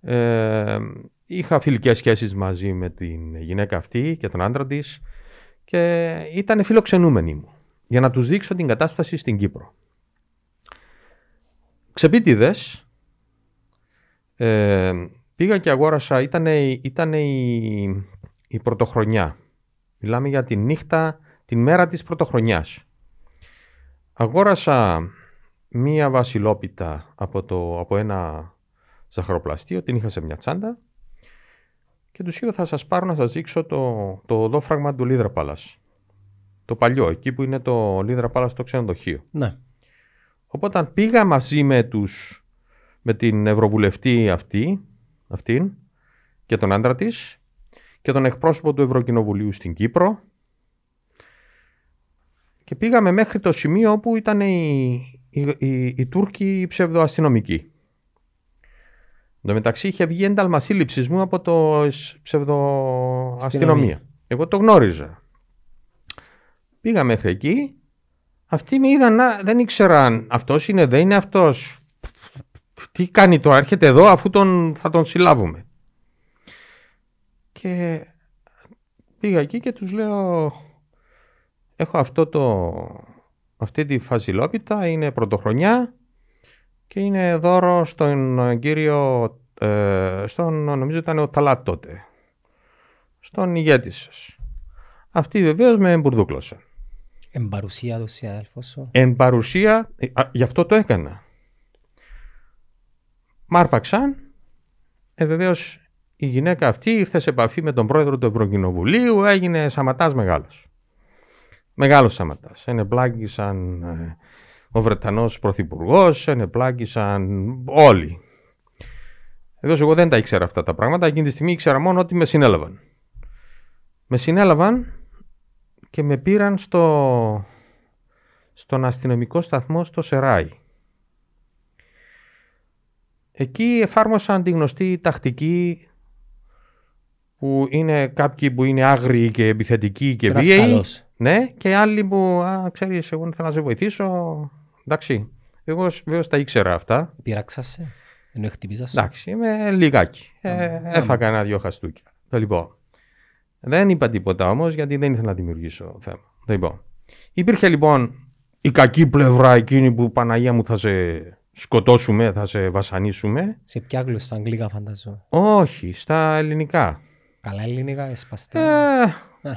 Ε, είχα φιλικές σχέσεις μαζί με την γυναίκα αυτή και τον άντρα της και ήταν φιλοξενούμενοι μου για να τους δείξω την κατάσταση στην Κύπρο. Ξεπίτηδες, ε, πήγα και αγόρασα, ήταν, ήτανε η, η πρωτοχρονιά. Μιλάμε για τη νύχτα, την μέρα της πρωτοχρονιάς. Αγόρασα μία βασιλόπιτα από, το, από ένα ζαχαροπλαστείο, την είχα σε μια τσάντα και τους είπα θα σας πάρω να σας δείξω το, το δόφραγμα του Λίδρα Πάλας. Το παλιό, εκεί που είναι το Λίδρα Πάλας στο ξενοδοχείο. Ναι. Οπότε πήγα μαζί με, τους, με την Ευρωβουλευτή αυτή, αυτήν και τον άντρα της και τον εκπρόσωπο του Ευρωκοινοβουλίου στην Κύπρο και πήγαμε μέχρι το σημείο όπου ήταν οι, οι, οι, οι Τούρκοι ψευδοαστυνομικοί. Εν τω μεταξύ είχε βγει ένταλμα σύλληψης μου από το ψευδοαστυνομία. Εγώ το γνώριζα. Πήγα μέχρι εκεί. Αυτοί με είδαν να δεν ήξεραν αυτός είναι, δεν είναι αυτός. Τι κάνει τώρα, έρχεται εδώ αφού τον, θα τον συλλάβουμε. Και πήγα εκεί και τους λέω έχω αυτό το, αυτή τη φαζιλόπιτα, είναι πρωτοχρονιά και είναι δώρο στον κύριο, ε, στον, νομίζω ήταν ο Ταλάτ τότε, στον ηγέτη σας. Αυτή βεβαίως με εμπουρδούκλωσε. Εν παρουσία του συνάδελφου σου. Εν παρουσία, ε, γι' αυτό το έκανα. Μ' άρπαξαν, ε, βεβαίως η γυναίκα αυτή ήρθε σε επαφή με τον πρόεδρο του Ευρωκοινοβουλίου, έγινε σαματάς μεγάλος. Μεγάλος σαματάς. Ενεπλάγησαν ε, ο Βρετανός Πρωθυπουργός, ενεπλάγησαν όλοι. Εδώ εγώ δεν τα ήξερα αυτά τα πράγματα. Εκείνη τη στιγμή ήξερα μόνο ότι με συνέλαβαν. Με συνέλαβαν και με πήραν στο, στον αστυνομικό σταθμό στο Σεράι. Εκεί εφάρμοσαν τη γνωστή τακτική που είναι κάποιοι που είναι άγριοι και επιθετικοί και, βίαιοι. Ναι, και άλλοι που, α, ξέρεις, εγώ θέλω να σε βοηθήσω. Εντάξει, εγώ βέβαια τα ήξερα αυτά. Πειράξασε, ενώ χτυπήσασαι. Εντάξει, είμαι λιγάκι. Ε, έφαγα ένα-δυο χαστούκια. Λοιπόν, δεν είπα τίποτα όμως γιατί δεν ήθελα να δημιουργήσω θέμα. Λοιπόν, υπήρχε λοιπόν η κακή πλευρά εκείνη που Παναγία μου θα σε σκοτώσουμε, θα σε βασανίσουμε. Σε ποια γλώσσα, αγγλικά φανταζώ. Όχι, στα ελληνικά. Καλά ελληνικά, εσπαστά. Ε,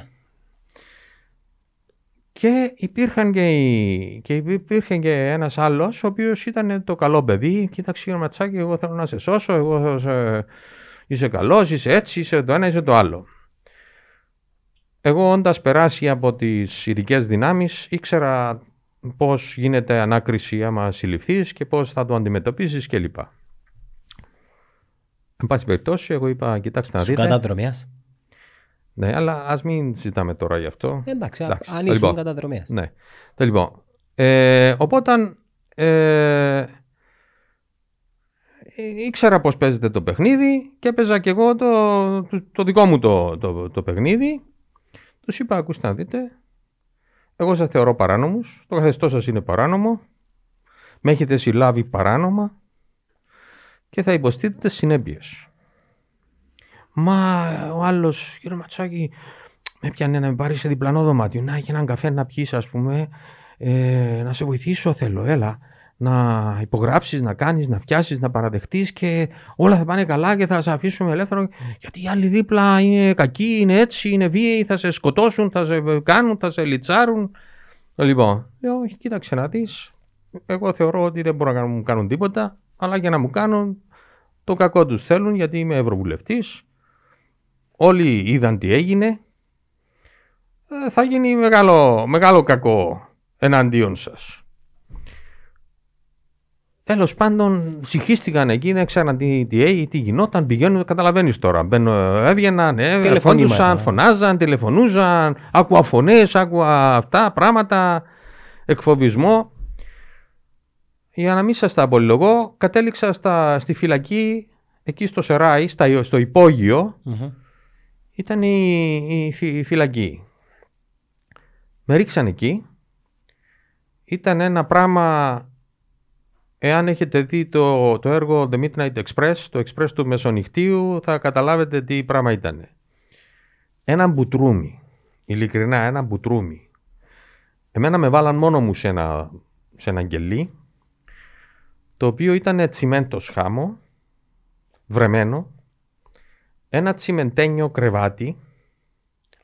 και, υπήρχαν και, και υπήρχε και ένας άλλος ο οποίος ήταν το καλό παιδί. Κοίταξε κύριε Ματσάκη, εγώ θέλω να σε σώσω, εγώ σε... είσαι καλός, είσαι έτσι, είσαι το ένα, είσαι το άλλο. Εγώ όντας περάσει από τις ειδικές δυνάμεις ήξερα πώς γίνεται ανάκριση άμα συλληφθείς και πώς θα το αντιμετωπίσεις κλπ. Εν πάση περιπτώσει, εγώ είπα, κοιτάξτε να δείτε. Σου καταδρομιά. Ναι, αλλά ας μην συζητάμε τώρα γι' αυτό. Εντάξει, Εντάξει. αν ήσουν λοιπόν, καταδρομέα. Ναι. Λοιπόν, ε, οπότε ε, ήξερα πώς παίζεται το παιχνίδι και έπαιζα και εγώ το, το, δικό μου το, το, το παιχνίδι. Τους είπα, ακούστε να δείτε, εγώ σας θεωρώ παράνομους, το καθεστώς σας είναι παράνομο, με έχετε συλλάβει παράνομα και θα υποστείτε συνέπειες. Μα ο άλλος, κύριο Ματσάκη, με πιάνε να με πάρει σε διπλανό δωμάτιο. Να έχει έναν καφέ να πιεις, ας πούμε. Ε, να σε βοηθήσω, θέλω, έλα. Να υπογράψεις, να κάνεις, να φτιάσεις, να παραδεχτείς και όλα θα πάνε καλά και θα σε αφήσουμε ελεύθερο. Γιατί οι άλλοι δίπλα είναι κακοί, είναι έτσι, είναι βίαιοι, θα σε σκοτώσουν, θα σε κάνουν, θα σε λιτσάρουν. Λοιπόν, λέω, κοίταξε να δεις. Εγώ θεωρώ ότι δεν μπορούν να μου κάνουν τίποτα, αλλά για να μου κάνουν το κακό τους θέλουν γιατί είμαι ευρωβουλευτής όλοι είδαν τι έγινε, ε, θα γίνει μεγάλο, μεγάλο κακό εναντίον σας. Τέλος πάντων, ψυχίστηκαν εκεί, δεν ξέραν τι, τι, τι γινόταν. Πηγαίνουν, καταλαβαίνεις τώρα. Μπαίνω, έβγαιναν, ε, φωνάζαν, τηλεφωνούσαν, άκουα φωνές, άκουα αυτά πράγματα, εκφοβισμό. Για να μην σας τα απολυλογώ, κατέληξα στα, στη φυλακή εκεί στο Σεράι, στα, στο υπογειο ήταν η, η, φυλακή. Με ρίξαν εκεί. Ήταν ένα πράγμα εάν έχετε δει το, το έργο The Midnight Express, το Express του Μεσονυχτίου, θα καταλάβετε τι πράγμα ήταν. Ένα μπουτρούμι, ειλικρινά ένα μπουτρούμι. Εμένα με βάλαν μόνο μου σε ένα, σε ένα γκελί, το οποίο ήταν τσιμέντος χάμο, βρεμένο, ένα τσιμεντένιο κρεβάτι,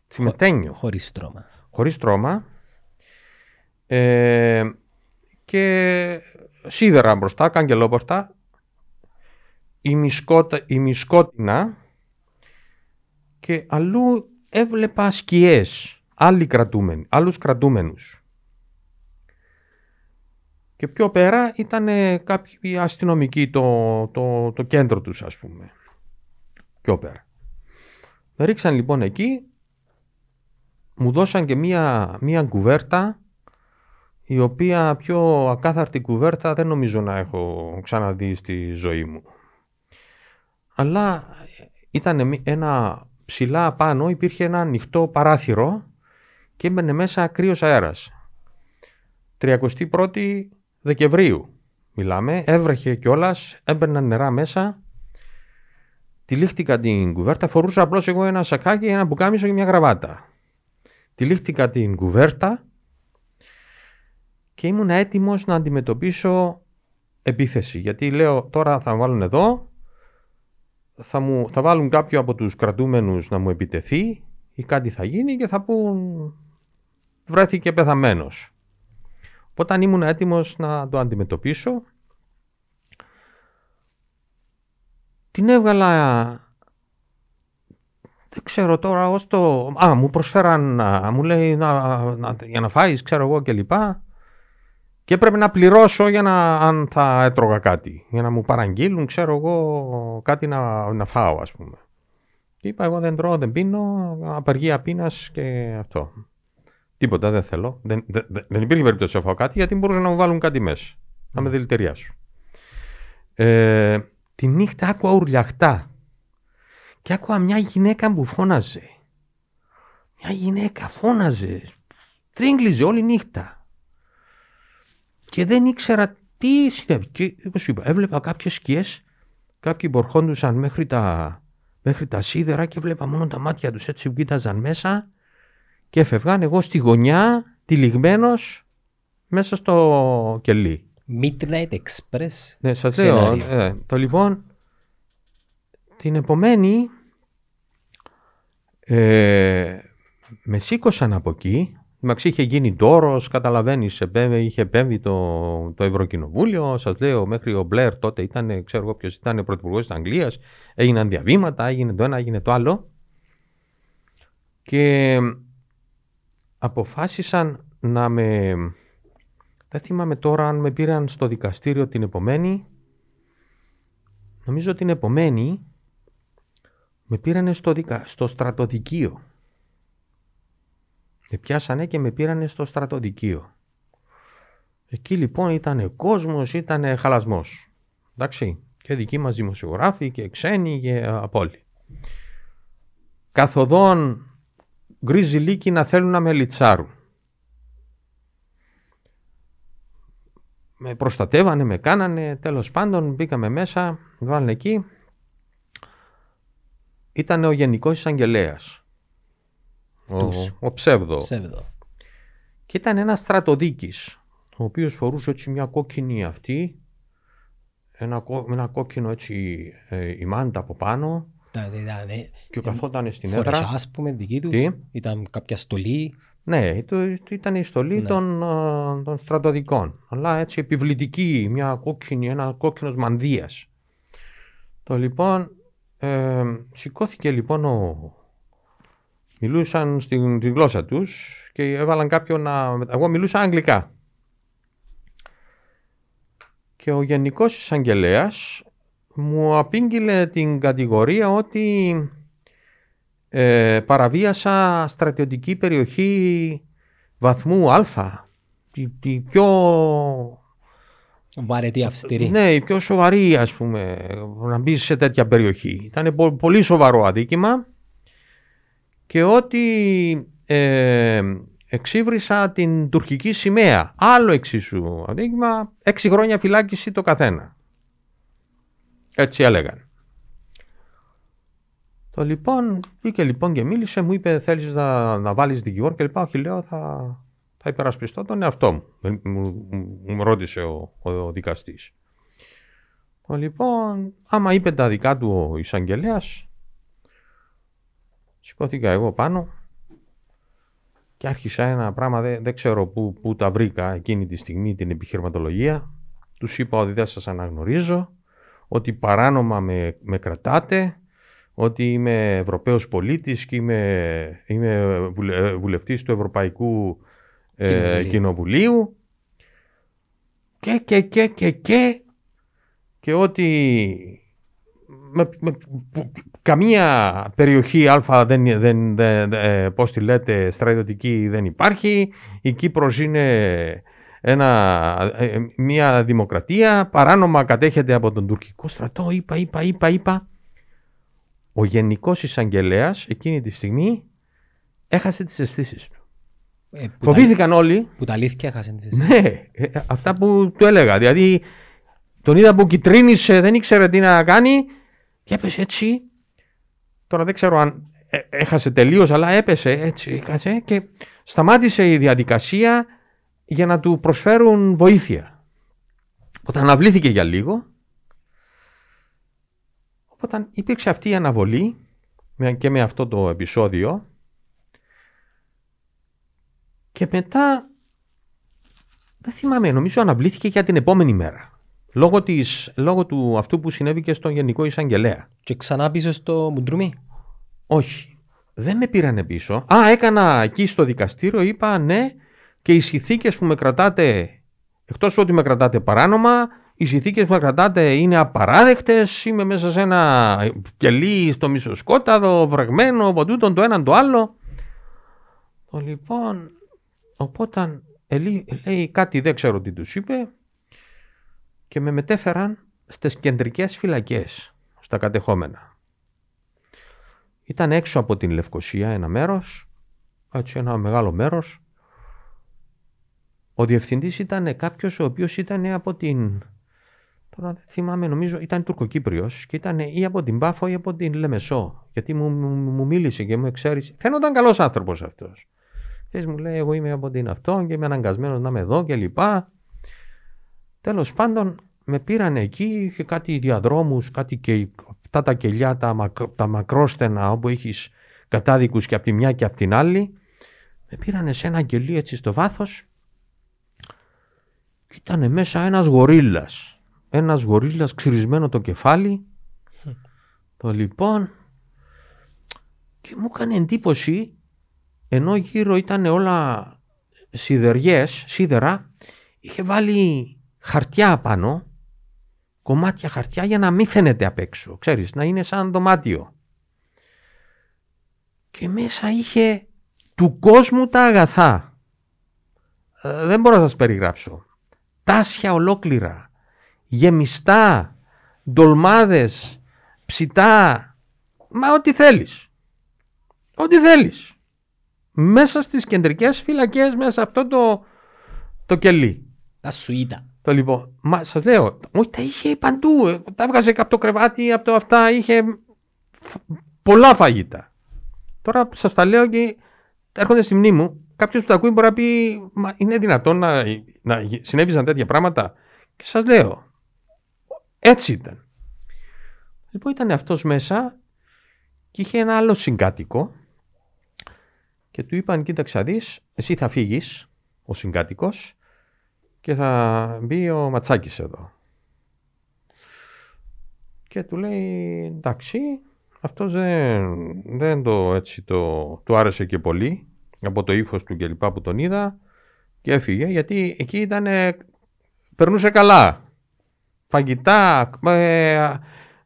τσιμεντένιο. Χωρίς στρώμα. Χωρίς στρώμα, ε, και σίδερα μπροστά, καγκελόπορτα, η, μισκότα, η μισκότινα και αλλού έβλεπα σκιές, άλλοι κρατούμενοι, άλλους κρατούμενους. Και πιο πέρα ήταν κάποιοι αστυνομικοί το, το, το κέντρο τους ας πούμε. Πιο πέρα. Με ρίξαν λοιπόν εκεί, μου δώσαν και μία, μία κουβέρτα η οποία πιο ακάθαρτη κουβέρτα δεν νομίζω να έχω ξαναδεί στη ζωή μου. Αλλά ήταν ένα ψηλά πάνω, υπήρχε ένα ανοιχτό παράθυρο και έμπαινε μέσα κρύος αέρας. 31η Δεκεμβρίου μιλάμε, έβρεχε κιόλας, έμπαιναν νερά μέσα. Τυλίχτηκα την κουβέρτα, φορούσα απλώς εγώ ένα σακάκι, ένα μπουκάμισο και μια γραβάτα. Τυλίχτηκα την κουβέρτα και ήμουν έτοιμος να αντιμετωπίσω επίθεση. Γιατί λέω τώρα θα βάλουν εδώ, θα, μου, θα βάλουν κάποιο από τους κρατούμενους να μου επιτεθεί ή κάτι θα γίνει και θα πούν βρέθηκε πεθαμένος. Όταν ήμουν έτοιμος να το αντιμετωπίσω, την έβγαλα δεν ξέρω τώρα ως το... Α, μου προσφέραν, μου λέει να, να, για να φάεις, ξέρω εγώ και λοιπά. Και έπρεπε να πληρώσω για να, αν θα έτρωγα κάτι. Για να μου παραγγείλουν, ξέρω εγώ, κάτι να, να φάω, ας πούμε. Και είπα, εγώ δεν τρώω, δεν πίνω, απεργία πείνας και αυτό. Τίποτα, δεν θέλω. Δεν, δεν, δεν υπήρχε περίπτωση να φάω κάτι, γιατί μπορούσαν να μου βάλουν κάτι μέσα. Να με δηλητηριάσουν. Ε, τη νύχτα άκουα ουρλιαχτά. Και άκουα μια γυναίκα που φώναζε. Μια γυναίκα φώναζε. Τρίγκλιζε όλη νύχτα και δεν ήξερα τι συνέβη. Και όπως είπα, έβλεπα κάποιες σκιές, κάποιοι μπορχόντουσαν μέχρι τα, μέχρι τα σίδερα και βλέπα μόνο τα μάτια τους έτσι που κοίταζαν μέσα και έφευγαν εγώ στη γωνιά, τυλιγμένος μέσα στο κελί. Midnight Express. Ναι, σας λέω. Ε, το λοιπόν, την επομένη ε, με σήκωσαν από εκεί Εντάξει, είχε γίνει τόρο, καταλαβαίνεις, είχε επέμβει το, το Ευρωκοινοβούλιο. Σας λέω, μέχρι ο Μπλερ τότε ήταν, ξέρω εγώ ποιος ήταν πρωθυπουργός της Αγγλίας. Έγιναν διαβήματα, έγινε το ένα, έγινε το άλλο. Και αποφάσισαν να με. Δεν θυμάμαι τώρα αν με πήραν στο δικαστήριο την επομένη. Νομίζω την επομένη με πήρανε στο, δικα... στο στρατοδικείο. Με πιάσανε και με πήρανε στο στρατοδικείο. Εκεί λοιπόν ήταν κόσμος, ήταν χαλασμός. Εντάξει, και δικοί μας δημοσιογράφοι και ξένοι και από όλοι. Καθοδόν γκρίζι λύκοι να θέλουν να με λιτσάρουν. Με προστατεύανε, με κάνανε, τέλος πάντων μπήκαμε μέσα, βάλανε εκεί. Ήταν ο Γενικός Εισαγγελέας. Ο, ο ψεύδο. ψεύδο. Και ήταν ένας στρατοδίκης, ο οποίος φορούσε έτσι μια κόκκινη αυτή, ένα, ένα κόκκινο έτσι ε, η μάντα από πάνω. ναι. Και καθόταν στην έδρα. ας πούμε, δική τους. Ήταν κάποια στολή. Ναι, το, ήταν η στολή ναι. των, των στρατοδικών. Αλλά έτσι επιβλητική, μια κόκκινη, ένα κόκκινος μανδύας. Το λοιπόν, ε, σηκώθηκε λοιπόν ο, μιλούσαν στην, στην γλώσσα τους και έβαλαν κάποιον να... Εγώ μιλούσα αγγλικά. Και ο Γενικός εισαγγελέας μου απήγγειλε την κατηγορία ότι ε, παραβίασα στρατιωτική περιοχή βαθμού Α. Η, πιο... Βαρετή αυστηρή. Ναι, η πιο σοβαρή ας πούμε να μπεις σε τέτοια περιοχή. Ήταν πολύ σοβαρό αδίκημα και ότι ε, εξύβρισα την τουρκική σημαία. Άλλο εξίσου αδίκημα, έξι χρόνια φυλάκιση το καθένα. Έτσι έλεγαν. Το λοιπόν, βγήκε λοιπόν και μίλησε, μου είπε θέλεις να, να βάλεις δικηγόρο και λοιπά. Όχι λέω θα, θα υπερασπιστώ τον εαυτό μου. Μου, μου, μου ρώτησε ο, ο, ο δικαστής. Το λοιπόν, άμα είπε τα δικά του ο εισαγγελέας, σηκώθηκα εγώ πάνω και άρχισα ένα πράγμα, δεν, δεν ξέρω πού, πού τα βρήκα εκείνη τη στιγμή την επιχειρηματολογία. Τους είπα ότι δεν σας αναγνωρίζω, ότι παράνομα με, με κρατάτε, ότι είμαι Ευρωπαίος πολίτης και είμαι, είμαι βουλευτής του Ευρωπαϊκού ε, Κοινοβουλίου και, και, και, και, και, και ότι με, με, καμία περιοχή Α δεν, δεν, δεν, ε, πώς τη λέτε, στρατιωτική δεν υπάρχει. Η Κύπρος είναι ένα, ε, μια δημοκρατία, παράνομα κατέχεται από τον τουρκικό στρατό. Είπα, είπα, είπα, είπα. Ο Γενικός Εισαγγελέας εκείνη τη στιγμή έχασε τις αισθήσεις του. Ε, Φοβήθηκαν όλοι. Που τα αλήθεια έχασε τις αισθήσεις. Ναι, ε, αυτά που του έλεγα. Δηλαδή τον είδα που κυτρίνησε, δεν ήξερε τι να κάνει και έπεσε έτσι. Τώρα δεν ξέρω αν ε, έχασε τελείως, αλλά έπεσε έτσι και σταμάτησε η διαδικασία για να του προσφέρουν βοήθεια. Οπότε αναβλήθηκε για λίγο. Οπότε υπήρξε αυτή η αναβολή και με αυτό το επεισόδιο και μετά δεν θυμάμαι, νομίζω αναβλήθηκε για την επόμενη μέρα. Λόγω, της, λόγω του αυτού που συνέβη και στον Γενικό Εισαγγελέα. Και ξανά πίσω στο Μουντρούμι; Όχι. Δεν με πήρανε πίσω. Α, έκανα εκεί στο δικαστήριο, είπα ναι, και οι συνθήκες που με κρατάτε, εκτός ότι με κρατάτε παράνομα, οι συνθήκες που με κρατάτε είναι απαράδεκτες. Είμαι μέσα σε ένα κελί στο μισοσκόταδο, βρεγμένο από τούτον το έναν το άλλο. Το λοιπόν, οπότε λέει κάτι, δεν ξέρω τι τους είπε, και με μετέφεραν στις κεντρικές φυλακές, στα κατεχόμενα. Ήταν έξω από την Λευκοσία ένα μέρος, έτσι ένα μεγάλο μέρος. Ο διευθυντής ήταν κάποιος ο οποίος ήταν από την... Τώρα δεν θυμάμαι, νομίζω ήταν τουρκοκύπριος και ήταν ή από την Πάφο ή από την Λεμεσό. Γιατί μου, μου, μίλησε και μου εξαίρεσε. Φαίνονταν καλός άνθρωπος αυτός. Και μου λέει, εγώ είμαι από την αυτό και είμαι αναγκασμένος να είμαι εδώ και λοιπά. Τέλος πάντων με πήραν εκεί, είχε κάτι διαδρόμους, κάτι και αυτά τα κελιά, τα, τα μακρόστενα όπου έχεις κατάδικους και από τη μια και από την άλλη. Με πήρανε σε ένα κελί έτσι στο βάθος και ήταν μέσα ένας γορίλας. Ένας γορίλας ξυρισμένο το κεφάλι. Το λοιπόν και μου έκανε εντύπωση ενώ γύρω ήταν όλα σιδεριές, σίδερα, είχε βάλει χαρτιά πάνω, κομμάτια χαρτιά για να μην φαίνεται απ' έξω, ξέρεις, να είναι σαν δωμάτιο. Και μέσα είχε του κόσμου τα αγαθά. Ε, δεν μπορώ να σας περιγράψω. Τάσια ολόκληρα, γεμιστά, ντολμάδες, ψητά, μα ό,τι θέλεις. Ό,τι θέλεις. Μέσα στις κεντρικές φυλακές, μέσα αυτό το, το κελί. Τα σουίτα. Το λοιπόν, μα σας λέω, όχι τα είχε παντού. Ε, τα έβγαζε από το κρεβάτι, από το αυτά, είχε πολλά φαγητά. Τώρα σας τα λέω και έρχονται στη μνήμη μου. Κάποιος που τα ακούει μπορεί να πει, Μα είναι δυνατόν να, να συνέβησαν τέτοια πράγματα. Και σας λέω, έτσι ήταν. Λοιπόν, ήταν αυτός μέσα και είχε ένα άλλο συγκάτοικο και του είπαν, κοίταξε δεις, εσύ θα φύγεις, ο συγκάτοικος και θα μπει ο Ματσάκης εδώ. Και του λέει εντάξει, αυτός δεν, δεν το έτσι το, του άρεσε και πολύ από το ύφος του και λοιπά που τον είδα και έφυγε γιατί εκεί ήταν, περνούσε καλά. Φαγητά, ε,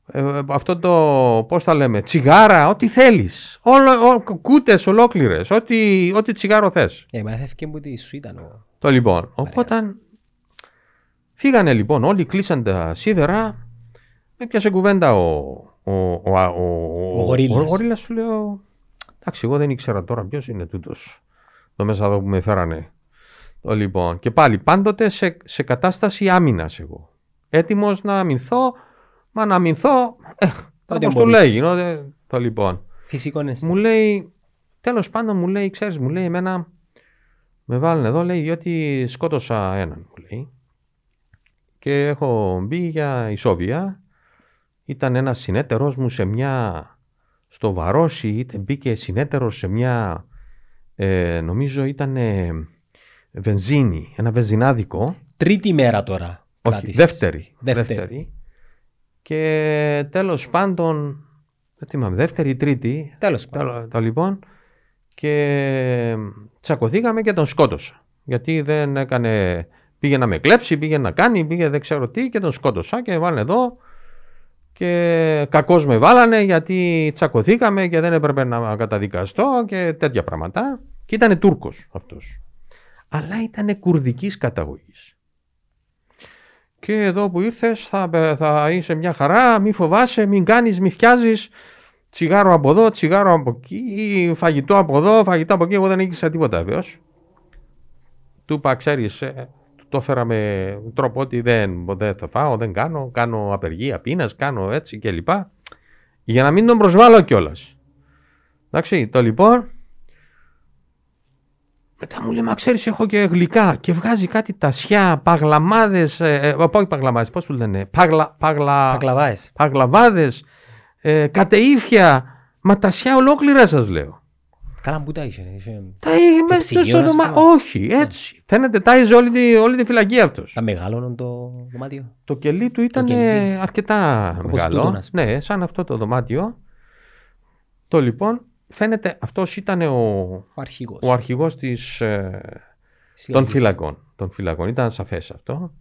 ε, αυτό το, πώς τα λέμε, τσιγάρα, ό,τι θέλεις. Όλο, ό, κούτες ολόκληρες, ό,τι, ό,τι τσιγάρο θες. Ε, μα που τη σου ήταν. Το λοιπόν, οπότε Φύγανε λοιπόν όλοι, κλείσαν τα σίδερα. Με πιάσε κουβέντα ο, ο, ο, ο, ο, ο, ο σου λέω. Εντάξει, εγώ δεν ήξερα τώρα ποιος είναι τούτος. εδώ μέσα εδώ που με φέρανε. Το λοιπόν. Και πάλι πάντοτε σε, σε κατάσταση άμυνας εγώ. Έτοιμος να αμυνθώ, μα να αμυνθώ. Ε, Ό,τι όπως το μπορείς. λέει. ε, Το λοιπόν. Φυσικό είναι. Μου λέει, τέλος πάντων μου λέει, ξέρεις, μου λέει εμένα. Με βάλουν εδώ, λέει, διότι σκότωσα έναν, μου λέει. Και έχω μπει για ισόβια. Ήταν ένας συνέτερός μου σε μια. Στο Βαρόσι, είτε μπήκε συνέτερος σε μια. Ε, νομίζω ήταν βενζίνη, ένα βενζινάδικο. Τρίτη μέρα τώρα. Όχι, κράτησες. δεύτερη. Δεύτερη. Και τέλος πάντων, δεν θυμάμαι, δεύτερη ή τρίτη, Τέλος πάντων. τα, τα λοιπόν, και τσακωθήκαμε και τον σκότωσα. Γιατί δεν έκανε, πήγε να με κλέψει, πήγε να κάνει, πήγε δεν ξέρω τι και τον σκότωσα και βάλανε εδώ και κακώς με βάλανε γιατί τσακωθήκαμε και δεν έπρεπε να καταδικαστώ και τέτοια πράγματα. Και ήταν Τούρκος αυτός. Αλλά ήταν κουρδικής καταγωγής. Και εδώ που ήρθες θα, θα είσαι μια χαρά, μη φοβάσαι, μην κάνεις, μη φτιάζεις. Τσιγάρο από εδώ, τσιγάρο από εκεί, φαγητό από εδώ, φαγητό από εκεί. Εγώ δεν ήξερα τίποτα βεβαίως. Του είπα, ξέρεις, το έφερα με τρόπο ότι δεν, δεν θα φάω, δεν κάνω, κάνω απεργία πείνας, κάνω έτσι κλπ. Για να μην τον προσβάλλω κιόλας. Εντάξει, το λοιπόν. Μετά μου λέει, μα ξέρεις έχω και γλυκά και βγάζει κάτι τασιά, παγλαμάδες, ε, ε, όχι παγλαμάδες, πώς του λένε, παγλα, παγλα, Πακλαβάες. παγλαβάδες, ε, κατεΐφια, μα τασιά ολόκληρα σας λέω. Καλά που τα είχε. είχε- Τα είχε μέσα ψυγείο, στο ας δωμά- πούμε. Όχι, έτσι. Φαίνεται τάιζε όλη τη, όλη τη φυλακή αυτός. Τα μεγάλωνε το δωμάτιο. Το κελί του ήταν κελί. αρκετά Όπως μεγάλο. τούτον, ας πούμε. ναι, σαν αυτό το δωμάτιο. Το λοιπόν, φαίνεται αυτός ήταν ο, Ο αρχηγός. ο αρχηγός της, ε, της των φυλακής. φυλακών. Των φυλακών. Ήταν σαφές αυτό.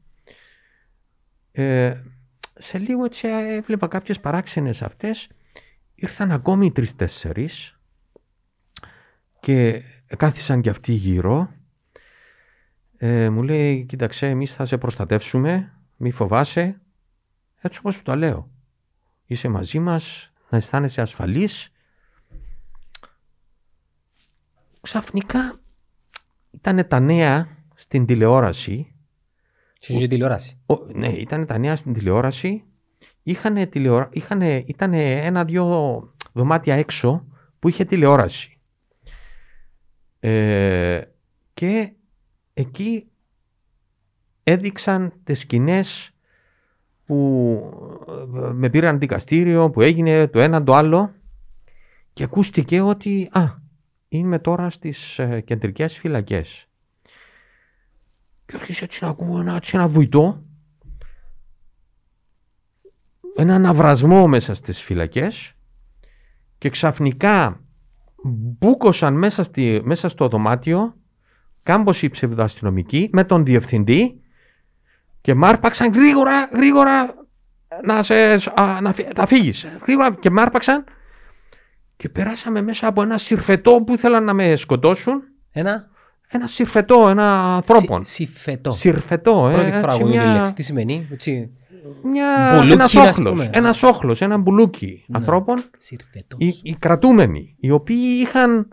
Ε, σε λίγο έτσι έβλεπα κάποιες παράξενες αυτές. Ήρθαν ακόμη τρεις-τέσσερις και κάθισαν κι αυτοί γύρω. Ε, μου λέει, κοίταξε, εμείς θα σε προστατεύσουμε, μη φοβάσαι. Έτσι όπως σου το λέω. Είσαι μαζί μας, να αισθάνεσαι ασφαλής. Ξαφνικά ήταν τα νέα στην τηλεόραση. Είχε και τηλεόραση. Ο, ναι, ήταν τα νέα στην τηλεόραση. Είχανε τηλεορα... Είχανε... Ήταν ένα-δυο δωμάτια έξω που είχε τηλεόραση. Ε, και εκεί έδειξαν τις σκηνές που ε, με πήραν δικαστήριο, που έγινε το ένα το άλλο και ακούστηκε ότι «Α, είμαι τώρα στις ε, κεντρικές φυλακές». Και άρχισε έτσι να ακούω ένα, έτσι ένα βουητό, ένα αναβρασμό μέσα στις φυλακές και ξαφνικά μπούκωσαν μέσα, στη, μέσα στο δωμάτιο κάμποσοι ψευδοαστυνομικοί με τον διευθυντή και μ' άρπαξαν γρήγορα, γρήγορα να, σε, α, να φύ- θα φύγεις. Γρήγορα και μ' άρπαξαν και περάσαμε μέσα από ένα συρφετό που ήθελαν να με σκοτώσουν. Ένα; Ένα συρφετό, ένα ανθρώπων. σι- Συφετό. Συρφετό, ε, Πρώτη φορά έτσι που είναι η μια, λέξη. Τι σημαίνει. Έτσι; μια, Μπουλούκι, ένας ας όχλος, πούμε. ένας όχλος, ένα μπουλούκι Ναι. ανθρώπων Συρφετός. οι, οι κρατούμενοι, οι οποίοι είχαν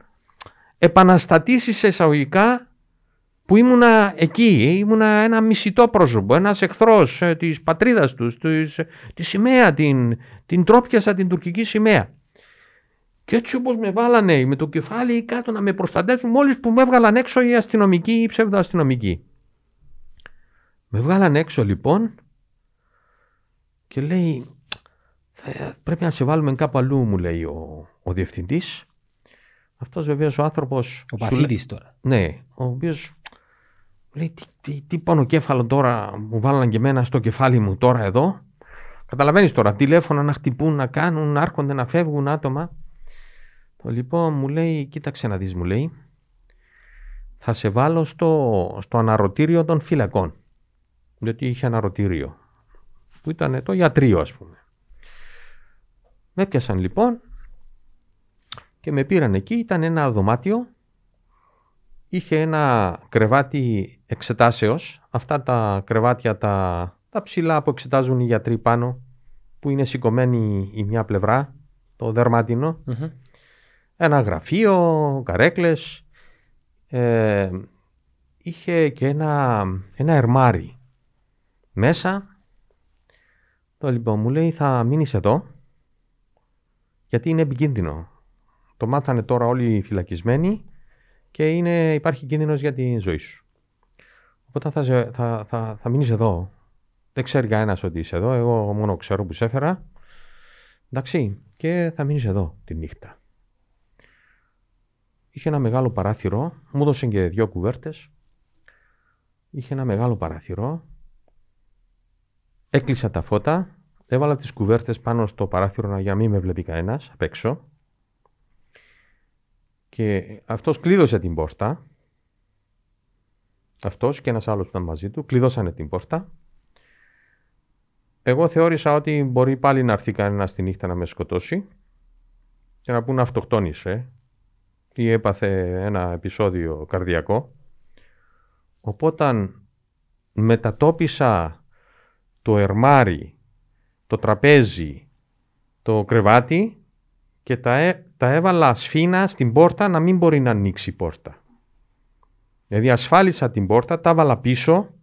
επαναστατήσει σε εισαγωγικά που ήμουνα εκεί, ήμουνα ένα μισητό πρόσωπο, ένας εχθρός ε, της πατρίδας τους, της, της σημαία, την, την τρόπιασα την τουρκική σημαία. Και έτσι όπως με βάλανε με το κεφάλι κάτω να με προστατεύσουν μόλις που με έβγαλαν έξω οι αστυνομικοί ή οι ψευδοαστυνομικοί. Με βγάλαν έξω λοιπόν και λέει θα, πρέπει να σε βάλουμε κάπου αλλού μου λέει ο, ο διευθυντής. Αυτός βεβαίως ο άνθρωπος... Ο σου παθήτης τώρα. ναι, ο οποίος λέει τι, τι, τι πονοκέφαλο τώρα μου βάλαν και εμένα στο κεφάλι μου τώρα εδώ. Καταλαβαίνεις τώρα, τηλέφωνα να χτυπούν, να κάνουν, να έρχονται, να φεύγουν άτομα. Το λοιπόν μου λέει, κοίταξε να δεις μου λέει, θα σε βάλω στο, στο αναρωτήριο των φυλακών. Διότι είχε αναρωτήριο. Που ήταν το ιατρείο ας πούμε. Με πιάσαν λοιπόν και με πήραν εκεί, ήταν ένα δωμάτιο είχε ένα κρεβάτι εξετάσεως. Αυτά τα κρεβάτια τα, τα ψηλά που εξετάζουν οι γιατροί πάνω, που είναι σηκωμένοι η μια πλευρά, το δερμάτινο. Μμμ. Ένα γραφείο, καρέκλες. ε, είχε και ένα, ένα ερμάρι. Μέσα, το λοιπόν μου λέει θα μείνεις εδώ, γιατί είναι επικίνδυνο. Το μάθανε τώρα όλοι οι φυλακισμένοι και είναι, υπάρχει κίνδυνος για τη ζωή σου. Οπότε θα, θα, θα, θα μείνεις εδώ. Δεν ξέρει κανένας ότι είσαι εδώ, εγώ μόνο ξέρω που σε έφερα. Εντάξει, και θα μείνεις εδώ τη νύχτα. Είχε ένα μεγάλο παράθυρο, μου έδωσε και δύο κουβέρτες. Είχε ένα μεγάλο παράθυρο. Έκλεισα τα φώτα, έβαλα τις κουβέρτες πάνω στο παράθυρο για να μην με βλέπει κανένας απ' έξω. Και αυτός κλείδωσε την πόρτα. Αυτός και ένας άλλος που ήταν μαζί του κλειδώσανε την πόρτα. Εγώ θεώρησα ότι μπορεί πάλι να έρθει κανένας στη νύχτα να με σκοτώσει και να πούνε αυτοκτόνησε ή έπαθε ένα επεισόδιο καρδιακό. Οπότε μετατόπισα το ερμάρι, το τραπέζι, το κρεβάτι και τα, ε, τα έβαλα σφίνα στην πόρτα να μην μπορεί να ανοίξει η πόρτα. Δηλαδή ασφάλισα την πόρτα, τα έβαλα πίσω,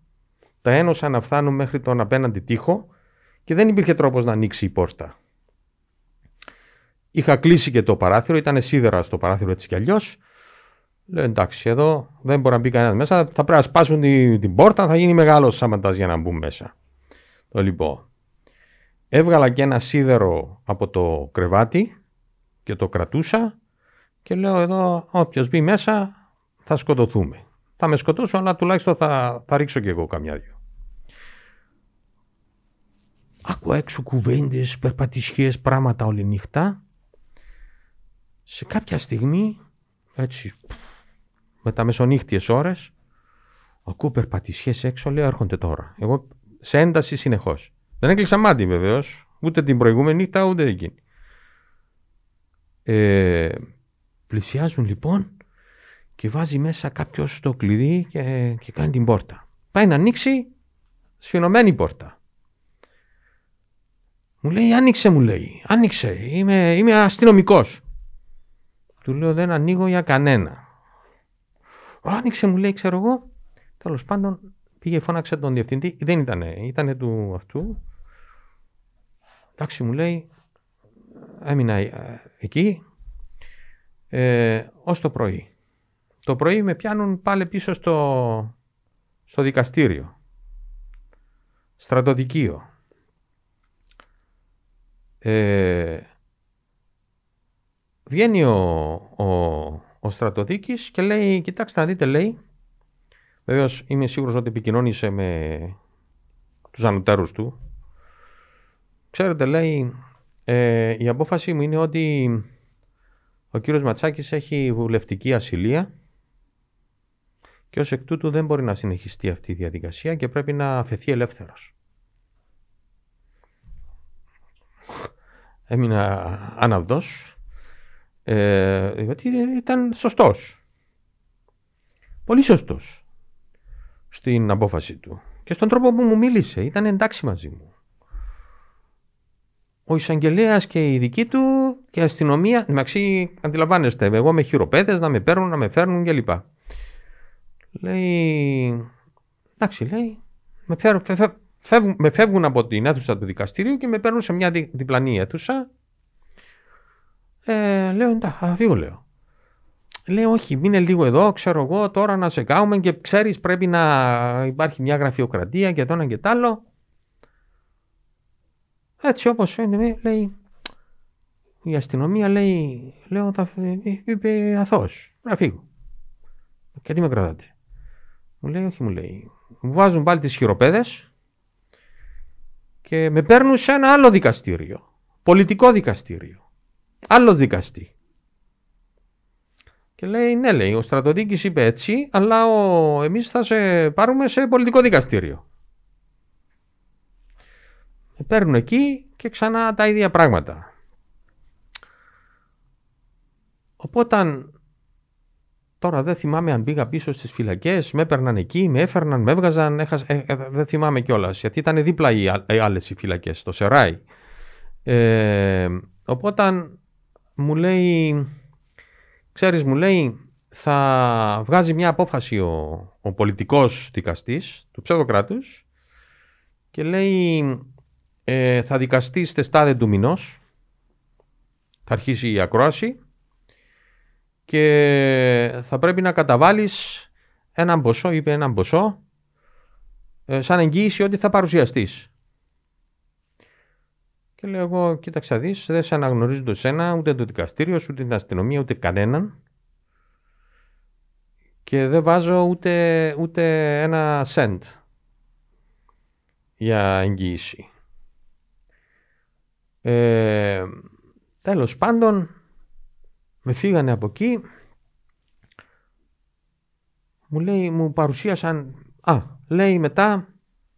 τα ένωσα να φτάνουν μέχρι τον απέναντι τοίχο και δεν υπήρχε τρόπος να ανοίξει η πόρτα. Είχα κλείσει και το παράθυρο, ήταν σίδερα στο παράθυρο έτσι κι αλλιώς. Λέω εντάξει, εδώ δεν μπορεί να μπει κανένας μέσα. Θα πρέπει να σπάσουν την, την πόρτα, θα γίνει μεγάλος σάματα για να μπουν μέσα. Το λοιπόν. Έβγαλα και ένα σίδερο από το κρεβάτι και το κρατούσα και λέω εδώ όποιος μπει μέσα θα σκοτωθούμε. Θα με σκοτώσω αλλά τουλάχιστον θα, θα ρίξω και εγώ καμιά δυο. Άκουα έξω κουβέντες, περπατησιές, πράγματα όλη νύχτα σε κάποια στιγμή, έτσι, με τα μεσονύχτιες ώρες, ακούω περπατησιές έξω, λέω έρχονται τώρα. Εγώ σε ένταση συνεχώς. Δεν έκλεισα μάτι βεβαίως, ούτε την προηγούμενη νύχτα, ούτε εκείνη. Ε, πλησιάζουν λοιπόν και βάζει μέσα κάποιος το κλειδί και, και κάνει την πόρτα. Πάει να ανοίξει σφινωμένη πόρτα. Μου λέει, άνοιξε μου λέει, άνοιξε, είμαι, είμαι αστυνομικός. Του λέω δεν ανοίγω για κανένα. Άνοιξε μου λέει ξέρω εγώ. Τέλος πάντων πήγε φώναξε τον διευθυντή. Δεν ήταν, ήταν του αυτού. Εντάξει μου λέει έμεινα ε, εκεί ε, ως το πρωί. Το πρωί με πιάνουν πάλι πίσω στο, στο δικαστήριο. Στρατοδικείο. Ε, Βγαίνει ο, ο, ο στρατοδίκης και λέει, κοιτάξτε να δείτε λέει, Βεβαίως είμαι σίγουρος ότι επικοινώνησε με τους ανωτέρους του. Ξέρετε λέει, ε, η απόφαση μου είναι ότι ο κύριος Ματσάκης έχει βουλευτική ασυλία και ως εκ τούτου δεν μπορεί να συνεχιστεί αυτή η διαδικασία και πρέπει να αφαιθεί ελεύθερος. Έμεινα αναυδός ε, γιατί ήταν σωστός. Πολύ σωστός στην απόφαση του. Και στον τρόπο που μου μίλησε. Ήταν εντάξει μαζί μου. Ο εισαγγελέας και η δική του και η αστυνομία. Εντάξει, αντιλαμβάνεστε, εγώ με χειροπέδες να με παίρνουν, να με φέρνουν κλπ. Λέει. Εντάξει, λέει. Με, φεύγουν, με φεύγουν από την αίθουσα του δικαστηρίου και με παίρνουν σε μια διπλανή αίθουσα ε, λέω εντάξει, θα φύγω, λέω. Λέει, όχι, μείνε λίγο εδώ, ξέρω εγώ, τώρα να σε κάνουμε και ξέρεις πρέπει να υπάρχει μια γραφειοκρατία και το ένα και το άλλο. Έτσι όπως φαίνεται, λέει, η αστυνομία λέει, λέω, θα, είπε αθώος, να φύγω. Και τι με κρατάτε; Μου λέει, όχι, μου λέει. Μου βάζουν πάλι τις χειροπέδες και με παίρνουν σε ένα άλλο δικαστήριο. Πολιτικό δικαστήριο άλλο δικαστή. Και λέει, ναι, λέει, ο στρατοδίκης είπε έτσι, αλλά ο... εμείς θα σε πάρουμε σε πολιτικό δικαστήριο. Με παίρνουν εκεί και ξανά τα ίδια πράγματα. Οπότε, τώρα δεν θυμάμαι αν πήγα πίσω στις φυλακές, με έπαιρναν εκεί, με έφερναν, με έβγαζαν, ε, ε, δεν θυμάμαι κιόλας, γιατί ήταν δίπλα οι, οι άλλες οι φυλακές, το Σεράι. Ε, οπότε μου λέει, ξέρεις μου λέει, θα βγάζει μια απόφαση ο, ο πολιτικός δικαστής του ψευδοκράτους και λέει ε, θα δικαστεί στις τάδε του μηνός, θα αρχίσει η ακρόαση και θα πρέπει να καταβάλεις έναν ποσό, είπε έναν ποσό, ε, σαν εγγύηση ότι θα παρουσιαστείς. Και λέω εγώ, κοίταξα δεις, δεν σε αναγνωρίζω το σένα, ούτε το δικαστήριο, ούτε την αστυνομία, ούτε κανέναν. Και δεν βάζω ούτε, ούτε ένα σεντ για εγγύηση. Ε, τέλος πάντων, με φύγανε από εκεί. Μου λέει, μου παρουσίασαν, α, λέει μετά,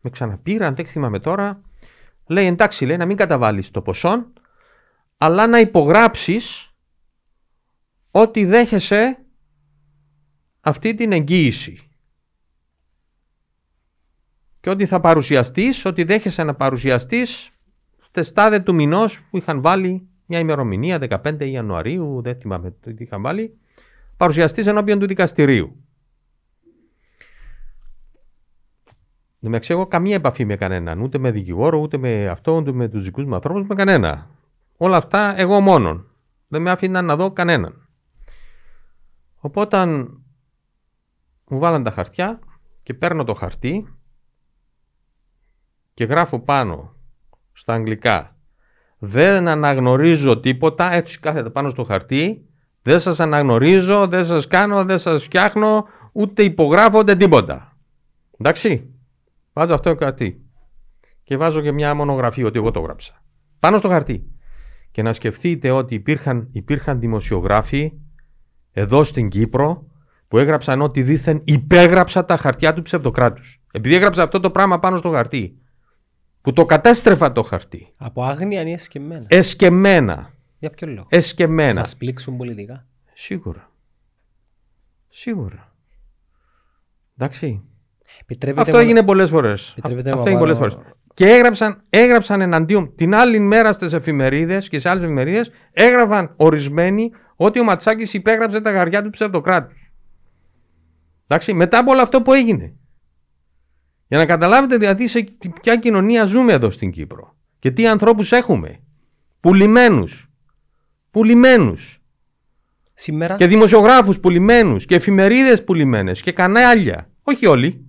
με ξαναπήραν, δεν θυμάμαι τώρα, λέει εντάξει, λέει να μην καταβάλεις το ποσό, αλλά να υπογράψεις ότι δέχεσαι αυτή την εγγύηση. Και ότι θα παρουσιαστείς, ότι δέχεσαι να παρουσιαστείς τεστάδε του μηνός που είχαν βάλει μια ημερομηνία 15 Ιανουαρίου, δεν θυμάμαι τι είχαν βάλει, παρουσιαστής ενώπιον του δικαστηρίου. Δεν με ξέρω καμία επαφή με κανέναν, ούτε με δικηγόρο, ούτε με αυτό, ούτε με τους δικούς μου ανθρώπους, με κανένα. Όλα αυτά εγώ μόνον. Δεν με άφηναν να δω κανέναν. Οπότε μου βάλαν τα χαρτιά και παίρνω το χαρτί και γράφω πάνω στα αγγλικά δεν αναγνωρίζω τίποτα, έτσι κάθεται πάνω στο χαρτί, δεν σας αναγνωρίζω, δεν σας κάνω, δεν σας φτιάχνω, ούτε υπογράφω, ούτε τίποτα. Εντάξει. Βάζω αυτό κάτι. Και βάζω και μια μονογραφία ότι εγώ το γράψα. Πάνω στο χαρτί. Και να σκεφτείτε ότι υπήρχαν, υπήρχαν δημοσιογράφοι εδώ στην Κύπρο που έγραψαν ότι δήθεν υπέγραψα τα χαρτιά του ψευδοκράτους. Επειδή έγραψα αυτό το πράγμα πάνω στο χαρτί. Που το κατέστρεφα το χαρτί. Από άγνοια είναι εσκεμμένα. Εσκεμμένα. Για ποιο λόγο; Εσκεμμένα. Σα πλήξουν πολιτικά; Σίγουρα. Σίγουρα. Εντάξει. Επιτρέπετε Αυτό μόνο- έγινε πολλές φορές. Επιτρέπετε Αυτό να έγινε πολλές πάρω- φορές. Και έγραψαν, έγραψαν εναντίον την άλλη μέρα στις εφημερίδες και σε άλλες εφημερίδες, έγραφαν ορισμένοι ότι ο Ματσάκης υπέγραψε τα γαριά του ψευδοκράτου. Εντάξει, μετά από όλο αυτό που έγινε. Για να καταλάβετε δηλαδή σε ποια κοινωνία ζούμε εδώ στην Κύπρο. Και τι ανθρώπους έχουμε. Πουλημένους. Πουλημένους. Σήμερα Και δημοσιογράφους πουλημένους. Και εφημερίδες πουλημένες. Και κανάλια. Όχι όλοι.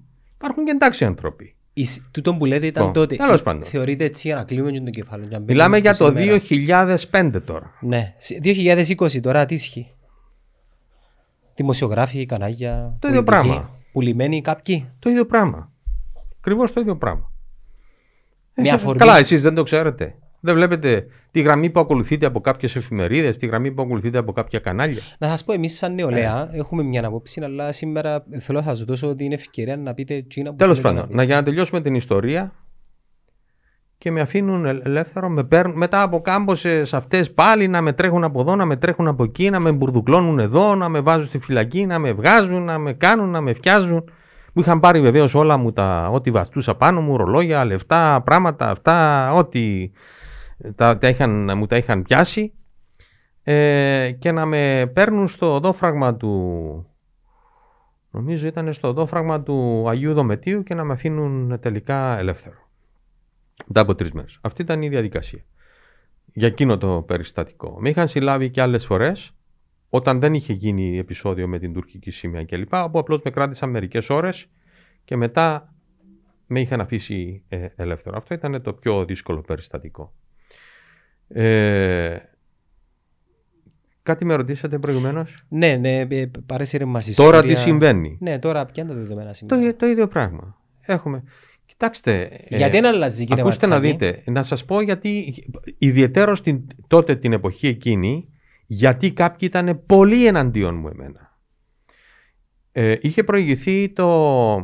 Υπάρχουν και εντάξει άνθρωποι. η σ- τούτο που λέτε ήταν Λοιπόν, τότε. τέλος πάντων. Θεωρείτε έτσι για να κλείνουμε και το κεφάλαιο. για να Μιλάμε μπαίνουμε για στο το σήμερα. 2005 τώρα. Ναι. Σ- 2020 τώρα τι ισχύει; Δημοσιογράφοι, κανάλια. Το ίδιο πολιτικοί, πράγμα. Πουλημένοι κάποιοι; Το ίδιο πράγμα. Ακριβώς το ίδιο πράγμα. Με Ε, αφορμή- Καλά, εσείς δεν το ξέρετε. Δεν βλέπετε τη γραμμή που ακολουθείτε από κάποιες εφημερίδες, τη γραμμή που ακολουθείτε από κάποια κανάλια. Να σας πω, εμείς σαν νεολαία έχουμε μια απόψη, αλλά σήμερα θέλω να σας δώσω την ευκαιρία να πείτε εκείνα που Τέλος θέλετε πάντων, να πείτε. να, για να τελειώσουμε την ιστορία και με αφήνουν ελ- ελεύθερο, με παίρνουν, μετά από κάμποσε αυτές πάλι να με τρέχουν από εδώ, να με τρέχουν από εκεί, να με μπουρδουκλώνουν εδώ, να με βάζουν στη φυλακή, να με βγάζουν, να με κάνουν, να με φτιάζουν. Μου είχαν πάρει βεβαίως όλα μου τα ό,τι βαστούσα πάνω μου, ρολόγια, λεφτά, πράγματα αυτά, ό,τι τα, τα είχαν, μου τα είχαν πιάσει ε, και να με παίρνουν στο οδόφραγμα του, Νομίζω ήταν στο οδόφραγμα του Αγίου Δομετίου και να με αφήνουν τελικά ελεύθερο. Μετά από τρεις μέρες. Αυτή ήταν η διαδικασία. Για εκείνο το περιστατικό. Με είχαν συλλάβει και άλλες φορές όταν δεν είχε γίνει επεισόδιο με την τουρκική σημαία κλπ. Όπου απλώς με κράτησαν μερικές ώρες και μετά με είχαν αφήσει ε, ελεύθερο. Αυτό ήταν το πιο δύσκολο περιστατικό. Ε, κάτι με ρωτήσατε προηγουμένως; Ναι, ναι, ε, παρέσυρε μας Τώρα τι συμβαίνει; Ναι, τώρα ποια είναι τα δεδομένα Το, σήμερα. ίδιο- το ίδιο πράγμα. Έχουμε. Κοιτάξτε. ε, Γιατί δεν αλλάζει, κύριε Ακούστε να Ματσάκη. δείτε. Να σας πω γιατί, ιδιαίτερο στην, τότε την εποχή εκείνη, γιατί κάποιοι ήταν πολύ εναντίον μου εμένα. Ε, είχε προηγηθεί το,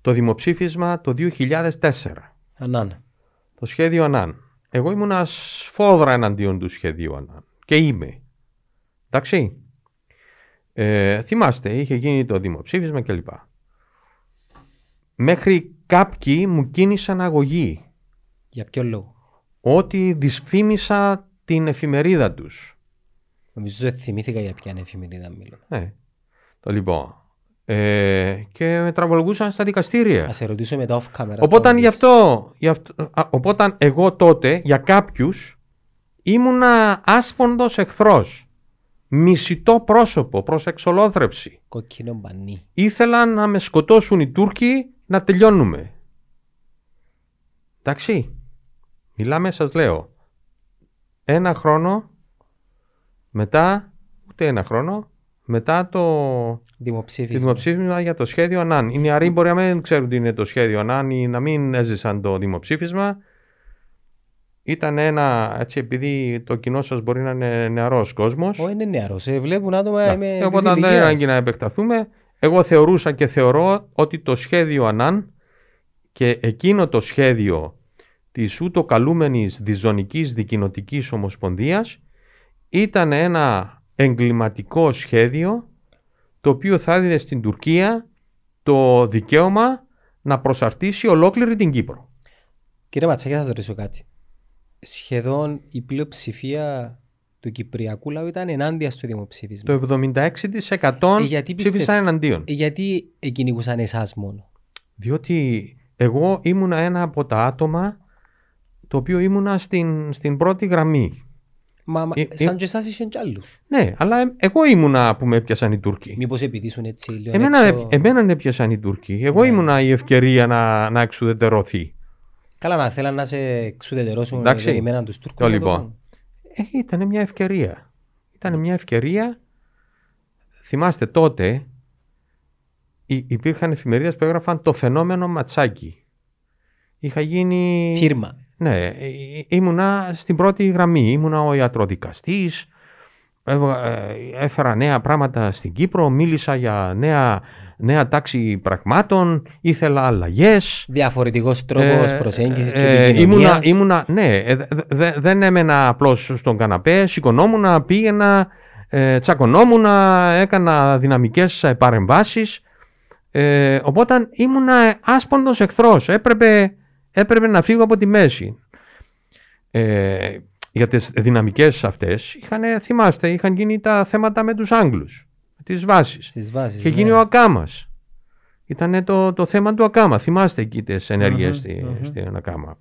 το δημοψήφισμα το 2004. Ανάν. Το σχέδιο ΑΝΑΝ. Εγώ ήμουν σφόδρα εναντίον του σχεδίου ΑΝΑΝ. Και είμαι. Εντάξει. Ε, θυμάστε, είχε γίνει το δημοψήφισμα κλπ. Μέχρι κάποιοι μου κίνησαν αγωγή Για ποιο λόγο; ότι δυσφήμισα την εφημερίδα τους. Νομίζω ότι θυμήθηκα για ποια είναι εφημερίδα μιλώ. Ναι. Το λοιπόν. Ε, και με τραβολογούσαν στα δικαστήρια. Α σε ρωτήσω μετά off camera. Οπότε στο γι' αυτό, γι' αυτό α, οπότε εγώ τότε για κάποιους ήμουνα άσπονδος εχθρός. Μισητό πρόσωπο προς εξολόθρευση. Κόκκινο μπανί. Ήθελαν να με σκοτώσουν οι Τούρκοι να τελειώνουμε. Εντάξει. Μιλάμε σας λέω. Ένα χρόνο μετά, ούτε ένα χρόνο, μετά το Δημοψήφισμα. δημοψήφισμα για το σχέδιο ΑΝΑΝ. Οι νεαροί μπορεί να μην ξέρουν τι είναι το σχέδιο ΑΝΑΝ ή να μην έζησαν το δημοψήφισμα. Ήταν ένα, έτσι επειδή το κοινό σας μπορεί να είναι νεαρός κόσμος. Ω, είναι νεαρός. Ε, βλέπουν άτομα με Οπότε της δεν ηλικίας. ανάγκη να επεκταθούμε. Εγώ θεωρούσα και θεωρώ ότι το σχέδιο ΑΝΑΝ και εκείνο το σχέδιο της ούτω καλούμενης διζωνικής δικοινοτικής ομοσπονδίας ήταν ένα εγκληματικό σχέδιο το οποίο θα έδινε στην Τουρκία το δικαίωμα να προσαρτήσει ολόκληρη την Κύπρο. Κύριε Ματσάκη, θα σας ρωτήσω κάτι. Σχεδόν η πλειοψηφία του Κυπριακού λαού ήταν ενάντια στο δημοψήφισμα. Το 76% Ε, γιατί ψήφισαν πιστεύ- εναντίον. Ε, γιατί εκκυνηγούσαν εσάς μόνο; Διότι εγώ ήμουνα ένα από τα άτομα το οποίο ήμουνα στην, στην πρώτη γραμμή. Μα, μα Ε, ε- σαν και εσάς είχαν κι άλλους. Ναι, αλλά ε- εγώ ήμουνα που με έπιασαν οι Τούρκοι. Μήπως επειδή ήσουν έτσι λίγο Εμένα, έξω... εμένα με έπιασαν οι Τούρκοι. Εγώ Ναι. ήμουνα η ευκαιρία να, να εξουδετερωθεί. Καλά να θέλαν να σε εξουδετερώσουν Εντάξει. εμένα τους Τούρκους. Το να το λοιπόν. κάνουν. Ε, ήταν μια ευκαιρία. Ήταν μια ευκαιρία. Θυμάστε τότε υ- υπήρχαν εφημερίδες που έγραφαν το φαινόμενο ματσάκι. Είχα γίνει... Φίρμα. Ναι, ε, ε, ήμουνα στην πρώτη γραμμή. Ήμουνα ο ιατροδικαστής. Έβγα- ε, Έφερα νέα πράγματα στην Κύπρο. Μίλησα για νέα, νέα τάξη πραγμάτων. Ήθελα αλλαγές. Διαφορετικός τρόπος Ε, προσέγγισης και ε, επικοινωνίας. ήμουνα, ήμουνα, ναι, ε, δε- δε- δεν έμενα απλώς στον καναπέ, σηκωνόμουν, πήγαινα, ε, τσακωνόμουν, έκανα δυναμικές ε, παρεμβάσεις. Ε, οπότε ήμουνα άσποντος εχθρός, έπρεπε, έπρεπε να φύγω από τη μέση. Ε, για τις δυναμικές αυτές, είχαν, θυμάστε, είχαν γίνει τα θέματα με τους Άγγλους, με τις βάσεις. Στις βάσεις. Και ναι. γίνει ο Ακάμας. Ήταν το, το θέμα του Ακάμα. Θυμάστε εκεί τις ενέργειες Μμμ, στη, μμμ. στην Ακάμα.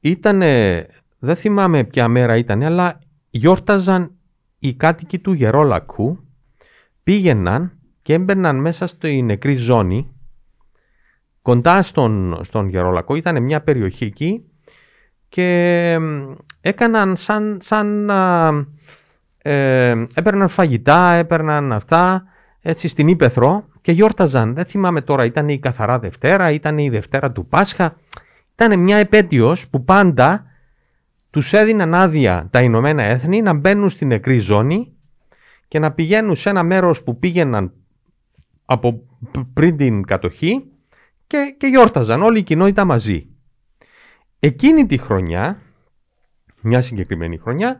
Ήτανε, δεν θυμάμαι ποια μέρα ήταν, αλλά γιόρταζαν οι κάτοικοι του Γερόλακου, πήγαιναν και έμπαιναν μέσα στη νεκρή ζώνη, κοντά στον, στον Γερόλακο, ήταν μια περιοχή εκεί και μ, έκαναν σαν, σαν α, ε, έπαιρναν φαγητά, έπαιρναν αυτά έτσι στην Ήπεθρο και γιόρταζαν. Δεν θυμάμαι τώρα, ήταν η Καθαρά Δευτέρα, ήταν η Δευτέρα του Πάσχα. Ήταν μια επέτειος που πάντα τους έδιναν άδεια τα Ηνωμένα Έθνη να μπαίνουν στην νεκρή ζώνη και να πηγαίνουν σε ένα μέρος που πήγαιναν από π- πριν την κατοχή και, και γιόρταζαν όλη η κοινότητα μαζί. Εκείνη τη χρονιά, μια συγκεκριμένη χρονιά,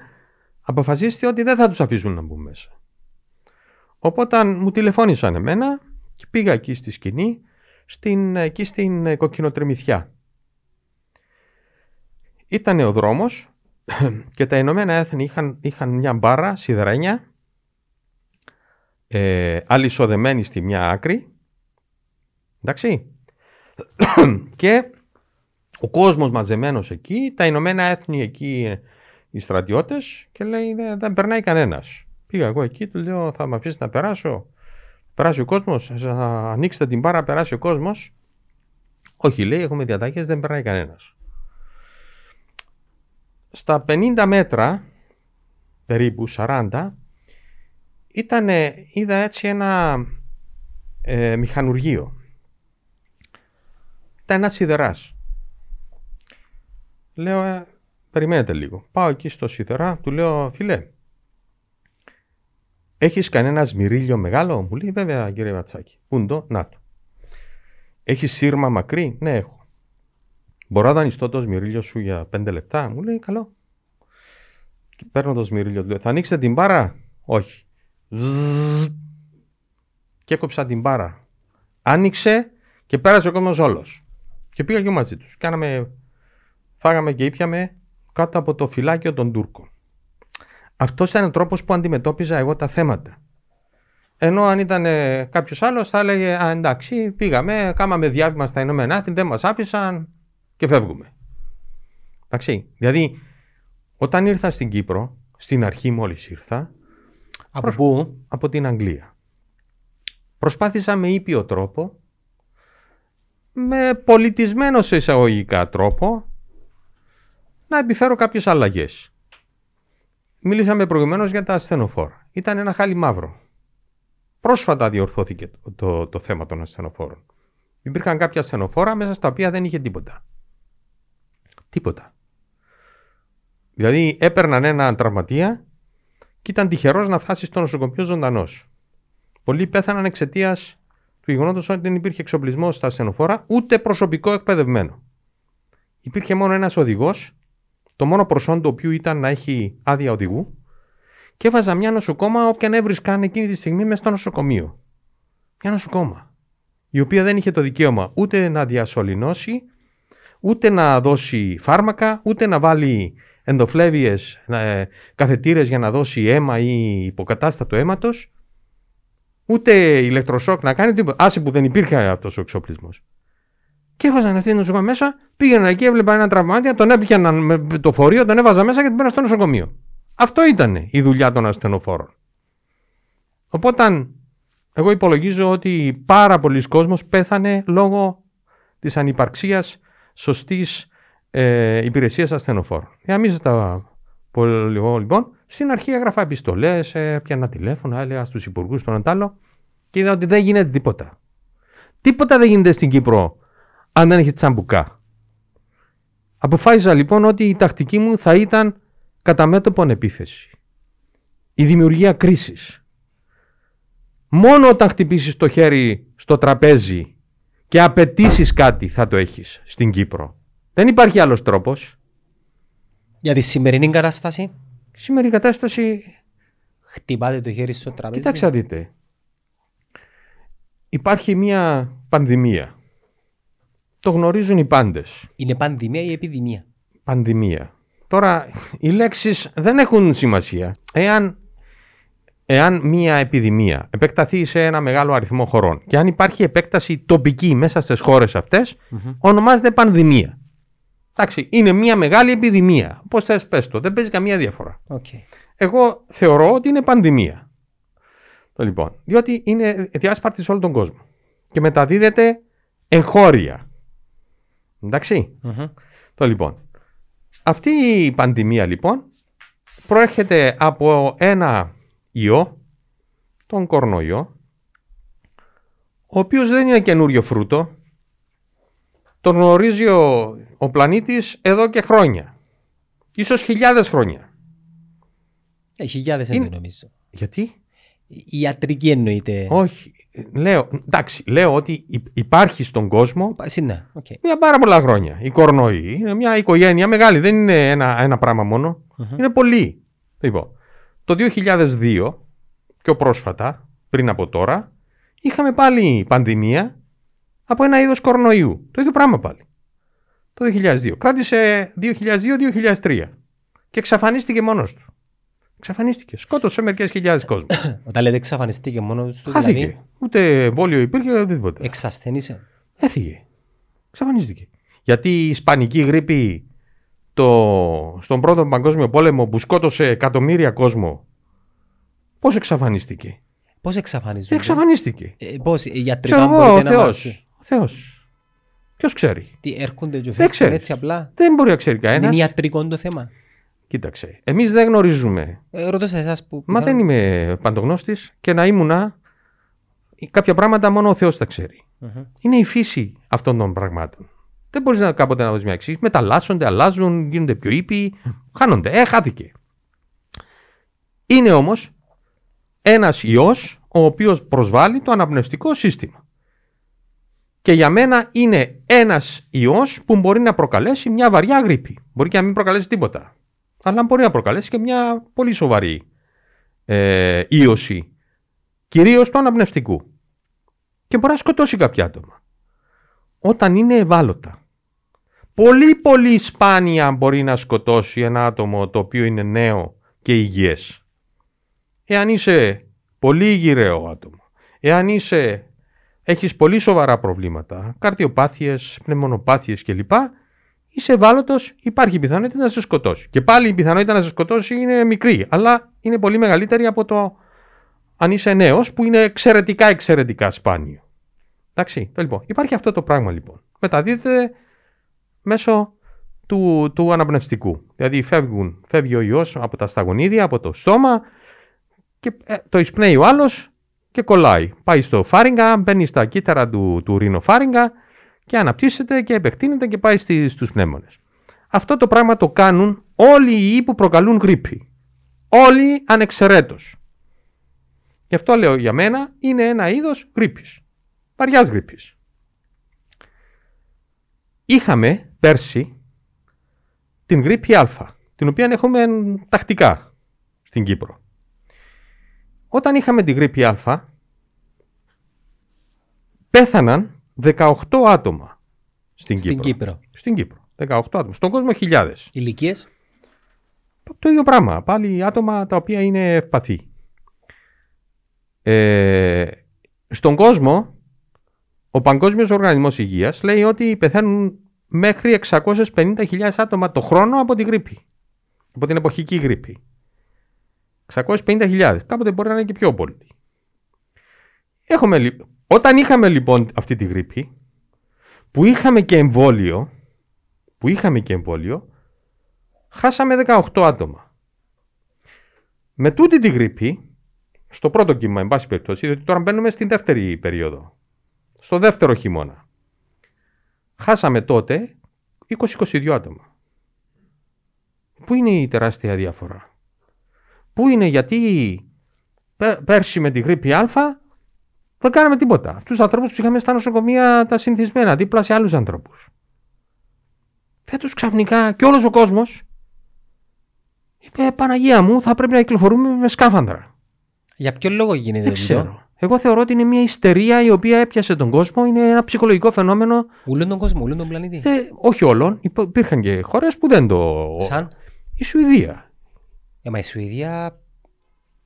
αποφασίστηκε ότι δεν θα τους αφήσουν να μπουν μέσα. Οπότε μου τηλεφώνησαν εμένα και πήγα εκεί στη σκηνή, στην, εκεί στην ε, κοκκινοτρεμηθιά. Ήτανε ο δρόμος και τα Ηνωμένα Έθνη είχαν, είχαν μια μπάρα σιδερένια ε, αλυσοδεμένη στη μια άκρη εντάξει και ο κόσμος μαζεμένος εκεί, τα Ηνωμένα Έθνη εκεί ε, οι στρατιώτες και λέει δεν, δεν περνάει κανένας. Πήγα εγώ εκεί, του λέω θα με αφήσει να περάσω. Περάσει ο κόσμος, θα ανοίξετε την μπάρα, περάσει ο κόσμος. Όχι λέει, έχουμε διαταγές, δεν περνάει κανένας. Στα 50 μέτρα, περίπου 40, ήτανε, είδα έτσι ένα ε, μηχανουργείο. Ήταν ένα σιδεράς. Λέω, ε, περιμένετε λίγο. Πάω εκεί στο σιδερά, του λέω, φίλε, έχεις κανένα σμυρίλιο μεγάλο, μου λέει, βέβαια κύριε Ματσάκη. Πού είναι το, να το. Έχεις σύρμα μακρύ, ναι έχω. Μπορώ να δανειστώ το σμυρίλιο σου για πέντε λεπτά, μου λέει, καλό. Και παίρνω το σμυρίλιο, του λέω, θα ανοίξετε την μπάρα, όχι. Ζζζζ. Και έκοψα την μπάρα. Άνοιξε και πέρασε ο κόσμος όλος. Και πήγα και μαζί τους. Κάναμε, φάγαμε και ήπιαμε κάτω από το φυλάκιο των Τούρκων. Αυτός ήταν ο τρόπος που αντιμετώπιζα εγώ τα θέματα. Ενώ αν ήταν κάποιος άλλος, θα έλεγε Α, εντάξει, πήγαμε, κάμαμε διάβημα στα Ηνωμένα Έθνη, δεν μας άφησαν και φεύγουμε. Εντάξει. Δηλαδή, όταν ήρθα στην Κύπρο, στην αρχή μόλις ήρθα. Από πού; Από την Αγγλία. Προσπάθησα με ήπιο τρόπο, με πολιτισμένο σε εισαγωγικά τρόπο, να επιφέρω κάποιες αλλαγές. Μίλησαμε προηγουμένως για τα ασθενοφόρα. Ήταν ένα χάλι μαύρο. Πρόσφατα διορθώθηκε το, το, το θέμα των ασθενοφόρων. Υπήρχαν κάποια ασθενοφόρα μέσα στα οποία δεν είχε τίποτα. Τίποτα. Δηλαδή έπαιρναν έναν τραυματία και ήταν τυχερός να φτάσει στο νοσοκομείο ζωντανός. Πολλοί πέθαναν εξαιτίας του γεγονότος ότι δεν υπήρχε εξοπλισμός στα ασθενοφόρα, ούτε προσωπικό εκπαιδευμένο. Υπήρχε μόνο ένας οδηγός, το μόνο προσόν του οποίου ήταν να έχει άδεια οδηγού, και έβαζα μια νοσοκόμα όποιαν έβρισκαν εκείνη τη στιγμή μέσα στο νοσοκομείο. Μια νοσοκόμα. Η οποία δεν είχε το δικαίωμα ούτε να διασωληνώσει, ούτε να δώσει φάρμακα, ούτε να βάλει ενδοφλέβιες ε, καθετήρες για να δώσει αίμα ή υποκατάστατο αίματος, ούτε ηλεκτροσόκ να κάνει τίποτα. Άσε που δεν υπήρχε αυτός ο εξοπλισμός. Και έβαζαν αυτή την νοσοκόμα μέσα, πήγαιναν εκεί, έβλεπαν ένα τραυμάτια, τον έπιαναν με το φορείο, τον έβαζαν μέσα και τον πέραν στο νοσοκομείο. Αυτό ήταν η δουλειά των ασθενοφόρων. Οπότε εγώ υπολογίζω ότι πάρα πολλοί κόσμος πέθανε λόγω της ανυπαρξίας σωστής ε, υπηρεσίας ασθενοφόρων. Για να μην στα πολύ λοιπόν, στην αρχή έγραφα επιστολές, ε, πιάνα τηλέφωνα, έλεγα στους υπουργούς τον Αντάλλο και είδα ότι δεν γίνεται τίποτα. Τίποτα δεν γίνεται στην Κύπρο αν δεν έχεις τσαμπουκά. Αποφάσισα λοιπόν ότι η τακτική μου θα ήταν κατά μέτωπον επίθεση. Η δημιουργία κρίσης. Μόνο όταν χτυπήσεις το χέρι στο τραπέζι και απαιτήσεις κάτι θα το έχεις στην Κύπρο. Δεν υπάρχει άλλος τρόπος. Για τη σημερινή κατάσταση. Η σημερινή κατάσταση... Χτυπάτε το χέρι στο τραπέζι. Κοιτάξτε δείτε. Υπάρχει μια πανδημία. Το γνωρίζουν οι πάντες. Είναι πανδημία ή επιδημία; Πανδημία. Τώρα, οι λέξεις δεν έχουν σημασία. Εάν, εάν μια επιδημία επεκταθεί σε ένα μεγάλο αριθμό χωρών και αν υπάρχει επέκταση τοπική μέσα στις χώρες αυτές, ονομάζεται πανδημία. Εντάξει, είναι μια μεγάλη επιδημία. Πώς θες, πες το, δεν παίζει καμία διαφορά. Okay. Εγώ θεωρώ ότι είναι πανδημία. Το λοιπόν, διότι είναι διάσπαρτη σε όλο τον κόσμο και μεταδίδεται εγχώρια. Το λοιπόν, αυτή η πανδημία λοιπόν προέρχεται από ένα ιό, τον κορονοϊό, ο οποίος δεν είναι καινούριο φρούτο, τον γνωρίζει ο, ο πλανήτης εδώ και χρόνια. Ίσως χιλιάδες χρόνια. Ε, χιλιάδες είναι... νομίζω. Γιατί; Η ιατρική εννοείται. Όχι. Λέω, εντάξει, λέω ότι υπάρχει στον κόσμο ναι, okay. μια πάρα πολλά χρόνια. Η κορονοϊή είναι μια οικογένεια μεγάλη, δεν είναι ένα, ένα πράγμα Είναι πολύ. Λοιπόν, το 2002, πιο πρόσφατα, πριν από τώρα, είχαμε πάλι πανδημία από ένα είδος κορονοϊού. Το ίδιο πράγμα πάλι. Το 2002. Κράτησε 2002-2003. Και εξαφανίστηκε μόνος του. Εξαφανίστηκε. Σκότωσε μερικές χιλιάδες κόσμο. Όταν λέτε εξαφανίστηκε μόνος του. Χάθηκε. Δηλαδή... Ούτε εμβόλιο υπήρχε, ούτε τίποτα. Εξασθενήσε. Έφυγε. Εξαφανίστηκε. Γιατί η Ισπανική γρήπη το... στον πρώτο παγκόσμιο πόλεμο που σκότωσε εκατομμύρια κόσμο. Πώς εξαφανίστηκε; Πώς εξαφανίζονται; Εξαφανίστηκε. Ε, Πώς ιατρικά μπορείτε να Θεός. Ποιος ξέρει; Τι έρχονται και φεύγουν έτσι απλά; Δεν μπορεί να ξέρει κανένας. Είναι ιατρικό το θέμα; Κοίταξε. Εμείς δεν γνωρίζουμε. Ε, ρωτώ σε εσάς που. Μα δεν είμαι παντογνώστης και να ήμουνα. Κάποια πράγματα μόνο ο Θεός τα ξέρει. Mm-hmm. Είναι η φύση αυτών των πραγμάτων. Δεν μπορείς να κάποτε να δώσει μια εξήγηση. Μεταλλάσσονται, αλλάζουν, γίνονται πιο ήπιοι, χάνονται. Ε, χάθηκε. Είναι όμως ένας ιός ο οποίος προσβάλλει το αναπνευστικό σύστημα. Και για μένα είναι ένας ιός που μπορεί να προκαλέσει μια βαριά γρήπη. Μπορεί και να μην προκαλέσει τίποτα. Αλλά μπορεί να προκαλέσει και μια πολύ σοβαρή ε, ίωση. Κυρίως του αναπνευστικού. Και μπορεί να σκοτώσει κάποια άτομα. Όταν είναι ευάλωτα. Πολύ πολύ σπάνια μπορεί να σκοτώσει ένα άτομο το οποίο είναι νέο και υγιές. Εάν είσαι πολύ γυραίο άτομο, εάν είσαι, έχεις πολύ σοβαρά προβλήματα, καρδιοπάθειες, πνευμονοπάθειες κλπ, είσαι ευάλωτος, υπάρχει πιθανότητα να σε σκοτώσει. Και πάλι η πιθανότητα να σε σκοτώσει είναι μικρή, αλλά είναι πολύ μεγαλύτερη από το αν είσαι νέος, που είναι εξαιρετικά εξαιρετικά σπάνιο. Εντάξει, το λοιπόν. Υπάρχει αυτό το πράγμα λοιπόν. Μεταδίδεται μέσω του, του αναπνευστικού. Δηλαδή φεύγουν, φεύγει ο ιός από τα σταγονίδια, από το στόμα και ε, το εισπνέει ο άλλος και κολλάει. Πάει στο φάριγγα, μπαίνει στα κύτταρα του, του ρινοφάριγγα και αναπτύσσεται και επεκτείνεται και πάει στις, στους πνεύμονες. Αυτό το πράγμα το κάνουν όλοι οι ιοί που προκαλούν γρήπη. Όλοι ανεξαιρέτως. Γι' αυτό λέω για μένα είναι ένα είδος γρήπης. Βαριάς γρήπης. Είχαμε πέρσι την γρήπη Α, την οποία έχουμε τακτικά στην Κύπρο. Όταν είχαμε την γρήπη Α, πέθαναν 18 άτομα στην, Στην Κύπρο. Κύπρο. Στην Κύπρο. 18 άτομα. Στον κόσμο χιλιάδες. Ηλικίες; Το ίδιο πράγμα. Πάλι άτομα τα οποία είναι ευπαθή. Ε, στον κόσμο, ο Παγκόσμιος Οργανισμός Υγείας λέει ότι πεθαίνουν μέχρι 650.000 άτομα το χρόνο από την γρήπη. Από την εποχική γρήπη. 650.000. Κάποτε μπορεί να είναι και πιο πολύ. Έχουμε, λι- όταν είχαμε λοιπόν αυτή τη γρήπη, που είχαμε και εμβόλιο, που είχαμε και εμβόλιο, χάσαμε 18 άτομα. Με τούτη τη γρήπη, στο πρώτο κύμα, εν πάση περιπτώσει, διότι τώρα μπαίνουμε στην δεύτερη περίοδο, στο δεύτερο χειμώνα, χάσαμε τότε 20-22 άτομα. Πού είναι η τεράστια διαφορά; Πού είναι γιατί; Πέ- πέρσι με τη γρήπη Α δεν κάναμε τίποτα. Αυτού τους ανθρώπους τους είχαμε στα νοσοκομεία τα συνηθισμένα, δίπλα σε άλλους ανθρώπους. Φέτο ξαφνικά και όλος ο κόσμος είπε: Παναγία μου, θα πρέπει να κυκλοφορούμε με σκάφανδρα. Για ποιο λόγο γίνεται Δεν τούτο; ξέρω. Εγώ θεωρώ ότι είναι μια ιστερία η οποία έπιασε τον κόσμο. Είναι ένα ψυχολογικό φαινόμενο. Ούλον τον κόσμο, ούλον τον πλανήτη. Ε, όχι όλων. Υπο- Υπήρχαν και χώρες που δεν το. Σαν; Η Σουηδία. Ε, μα η Σουηδία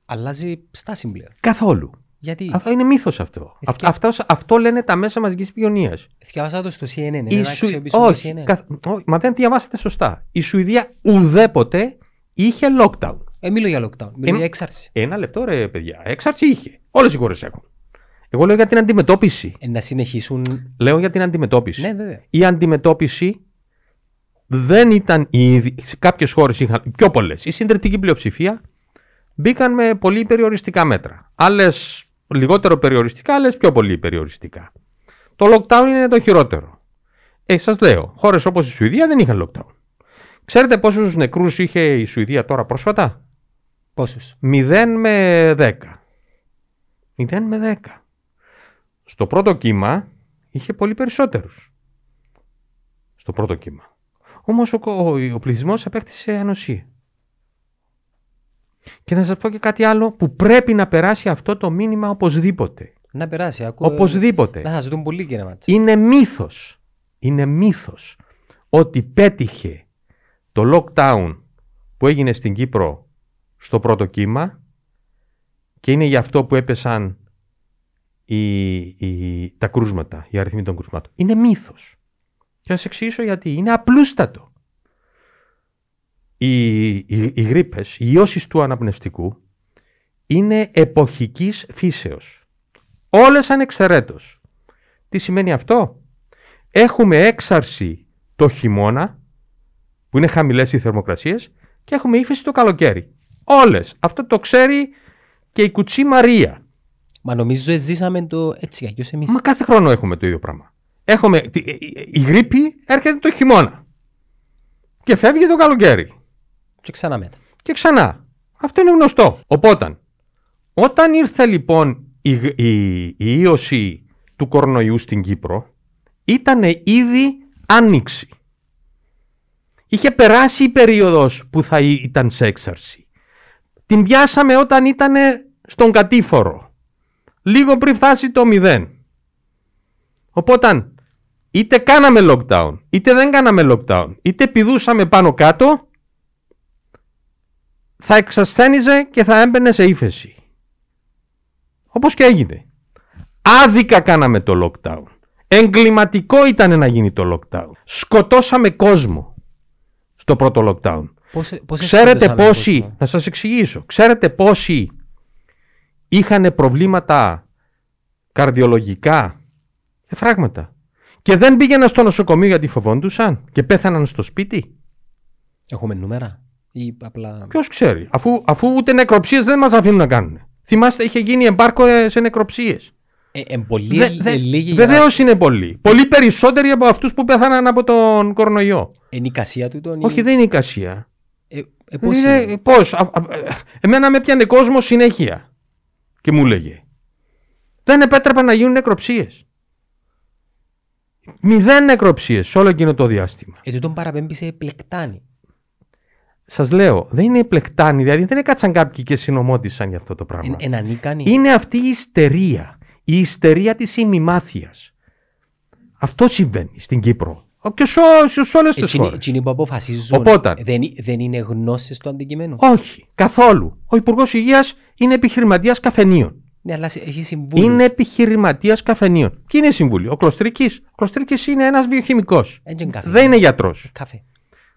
αλλάζει στάση πλέον. Καθόλου. Γιατί; Αυτό είναι μύθος αυτό. Ε, Αυτό, αυτός- αυτό λένε τα μέσα μαζικής κοινωνία. Διάβασα το στο CNN. Είναι Η ένα Σου- αξιοποιήσιμο όχι, CNN. καθ- όχι, μα δεν διαβάσατε σωστά. Η Σουηδία ουδέποτε είχε lockdown. Ε, μιλώ για lockdown. Μιλώ Ε, για έξαρση. Ένα λεπτό ρε παιδιά. Έξαρση είχε. Όλες οι χώρες έχουν. Εγώ λέω για την αντιμετώπιση. Ε, να συνεχίσουν. Λέω για την αντιμετώπιση. Ναι, βέβαια. Η αντιμετώπιση δεν ήταν η ίδια. Σε κάποιες χώρες είχαν πιο πολλές. Η συντριπτική πλειοψηφία μπήκαν με πολύ περιοριστικά μέτρα. Άλλες λιγότερο περιοριστικά, άλλες πιο πολύ περιοριστικά. Το lockdown είναι το χειρότερο. Ε, σας λέω, χώρες όπως η Σουηδία δεν είχαν lockdown. Ξέρετε πόσους νεκρούς είχε η Σουηδία τώρα πρόσφατα, Πόσους; 0 με 10. 0 με 10. Στο πρώτο κύμα είχε πολύ περισσότερους. Στο πρώτο κύμα. Όμως ο, ο, ο πληθυσμός απέκτησε ανοσία. Και να σας πω και κάτι άλλο που πρέπει να περάσει αυτό το μήνυμα οπωσδήποτε. Να περάσει. Ακούω. Οπωσδήποτε. Να σας δουν πολύ κύριε Μάτσα. Είναι μύθος. Είναι μύθος ότι πέτυχε το lockdown που έγινε στην Κύπρο στο πρώτο κύμα και είναι γι' αυτό που έπεσαν οι, οι- τα κρούσματα, οι αριθμοί των κρούσματων. Είναι μύθος. Και θα σας εξηγήσω γιατί. Είναι απλούστατο. Οι, οι, οι γρίπες, οι ιώσεις του αναπνευστικού είναι εποχικής φύσεως. Όλες ανεξαιρέτως. Τι σημαίνει αυτό; Έχουμε έξαρση το χειμώνα, που είναι χαμηλές οι θερμοκρασίες, και έχουμε ύφεση το καλοκαίρι. Όλες. Αυτό το ξέρει και η κουτσή Μαρία. Μα νομίζω ζήσαμε το έτσι κι αλλιώς εμείς. Μα κάθε χρόνο έχουμε το ίδιο πράγμα. Έχουμε, τη- η- η- η γρήπη έρχεται το χειμώνα και φεύγει το καλοκαίρι. Και ξανά μετά. Και ξανά. Αυτό είναι γνωστό. Οπότε, όταν ήρθε λοιπόν η, γ- η, η ίωση του κορονοϊού στην Κύπρο, ήταν ήδη άνοιξη. Είχε περάσει η περίοδος που θα ή- ήταν σε έξαρση. Την πιάσαμε όταν ήταν στον κατήφορο. Λίγο πριν φτάσει το μηδέν. Οπότε, είτε κάναμε lockdown, είτε δεν κάναμε lockdown, είτε πηδούσαμε πάνω κάτω, θα εξασθένιζε και θα έμπαινε σε ύφεση. Όπως και έγινε. Άδικα κάναμε το lockdown. Εγκληματικό ήταν να γίνει το lockdown. Σκοτώσαμε κόσμο στο πρώτο lockdown. Πώς, πώς Ξέρετε σκότωσαμε πόσοι, κόσμο; να σας εξηγήσω, ξέρετε πόσοι είχαν προβλήματα καρδιολογικά, εφράγματα και δεν πήγαιναν στο νοσοκομείο γιατί φοβόντουσαν και πέθαναν στο σπίτι. Έχουμε νούμερα ή απλά... Ποιος ξέρει, αφού, αφού ούτε νεκροψίες δεν μας αφήνουν να κάνουν. Θυμάστε, είχε γίνει εμπάρκο ε, σε νεκροψίες. Ε, ε, πολύ Δε, ε, δε, λίγοι για- βεβαίως είναι πολλοί. Πολύ περισσότεροι από αυτούς που πέθαναν από τον κορονοϊό. Είναι η κασία του τον... Όχι, δεν είναι η κασία. Ε, ε, πώς είναι, είναι; πώς, α- α- ε, εμένα με πιάνε κόσμο συνέχεια. Και μου λέγε. Δεν επέτρεπε να γίνουν νεκροψίες. Μηδέν νεκροψίες σε όλο εκείνο το διάστημα. Ε, τούτον παραπέμπει σε πλεκτάνη. Σας λέω, δεν είναι πλεκτάνη, δηλαδή δεν έκατσαν κάποιοι και συνομότησαν για αυτό το πράγμα. Εν, εν ανίκανη. Είναι αυτή η ιστερία. Η ιστερία της ημιμάθειας. Αυτό συμβαίνει στην Κύπρο. Και σε, σε, σε όλες τις Εκείνοι, χώρες. εκείνοι που αποφασίζουν Οπότε. δεν, δεν είναι γνώσεις του αντικειμένου. Όχι, καθόλου. Ο Υπουργός Υγείας είναι επιχειρηματίας καφενείων. Ναι, αλλά σε- έχει συμβούλους. Είναι επιχειρηματίας καφενείων. Και είναι συμβούλιο. Ο Κλωστρίκης ο Κλωστρίκης είναι ένας βιοχημικός. Έτσι είναι καφέ. Δεν είναι γιατρός. Καφέ.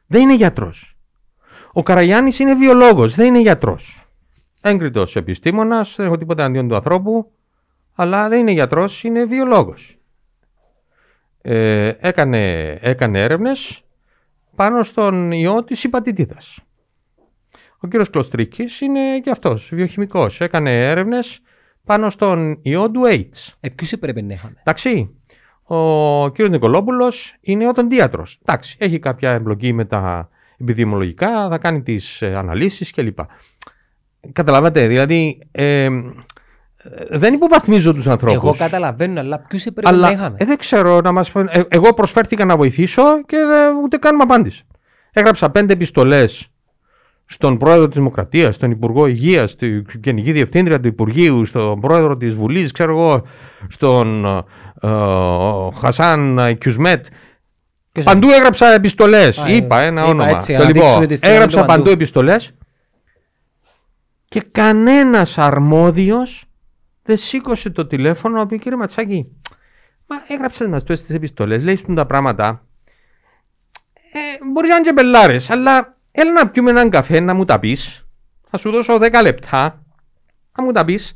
Δεν είναι γιατρός. Ο Καραγιάννης είναι βιολόγος. Δεν είναι γιατρός. Έγκριτος επιστήμονας. Δεν έχω τίποτα αντίον του ανθρώπου. Αλλά δεν είναι γιατρός. Είναι βιολόγος. Ε, έκανε, έκανε έρευνες πάνω στον ιό της υπατητίδας. Ο κύριος Κλωστρίκης είναι και αυτός βιοχημικός. Έκανε έρευνες πάνω στον ιό του AIDS. Ε, ποιους έπρεπε να είχαμε; Εντάξει. Ο κύριος Νικολόπουλος είναι οδοντίατρος. Εντάξει. Έχει κάποια εμπλοκή με τα επιδημιολογικά, θα κάνει τις ε, αναλύσεις κλπ. Καταλαβαίνετε, δηλαδή ε, ε, δεν υποβαθμίζω τους ανθρώπους. Εγώ καταλαβαίνω, αλλά ποιους έπρεπε να Αλλά είχαμε; ε, δεν ξέρω να μας πούν. Ε, εγώ προσφέρθηκα να βοηθήσω και δεν, ούτε καν μου απάντησε. Έγραψα πέντε επιστολές στον πρόεδρο της Δημοκρατίας, στον Υπουργό Υγείας, στη Γενική Διευθύντρια του Υπουργείου, στον πρόεδρο της Βουλής, ξέρω εγώ, στον ε, ε, Χασάν Κιουσμέτ. Ποιος Παντού έγραψα επιστολές. Α, ε, Είπα ένα είπα όνομα. έτσι, Το να λοιπόν, δείξουμε τη στιγμή έγραψα του παντού. παντού επιστολές και κανένας αρμόδιος δεν σήκωσε το τηλέφωνο να πει κύριε Ματσάκη μα έγραψες μας τόσες τις επιστολές λέει στον τα πράγματα ε, μπορείς να είναι και μπελάρες αλλά έλα να πιούμε έναν καφέ να μου τα πεις. Θα σου δώσω 10 λεπτά. Να μου τα πεις.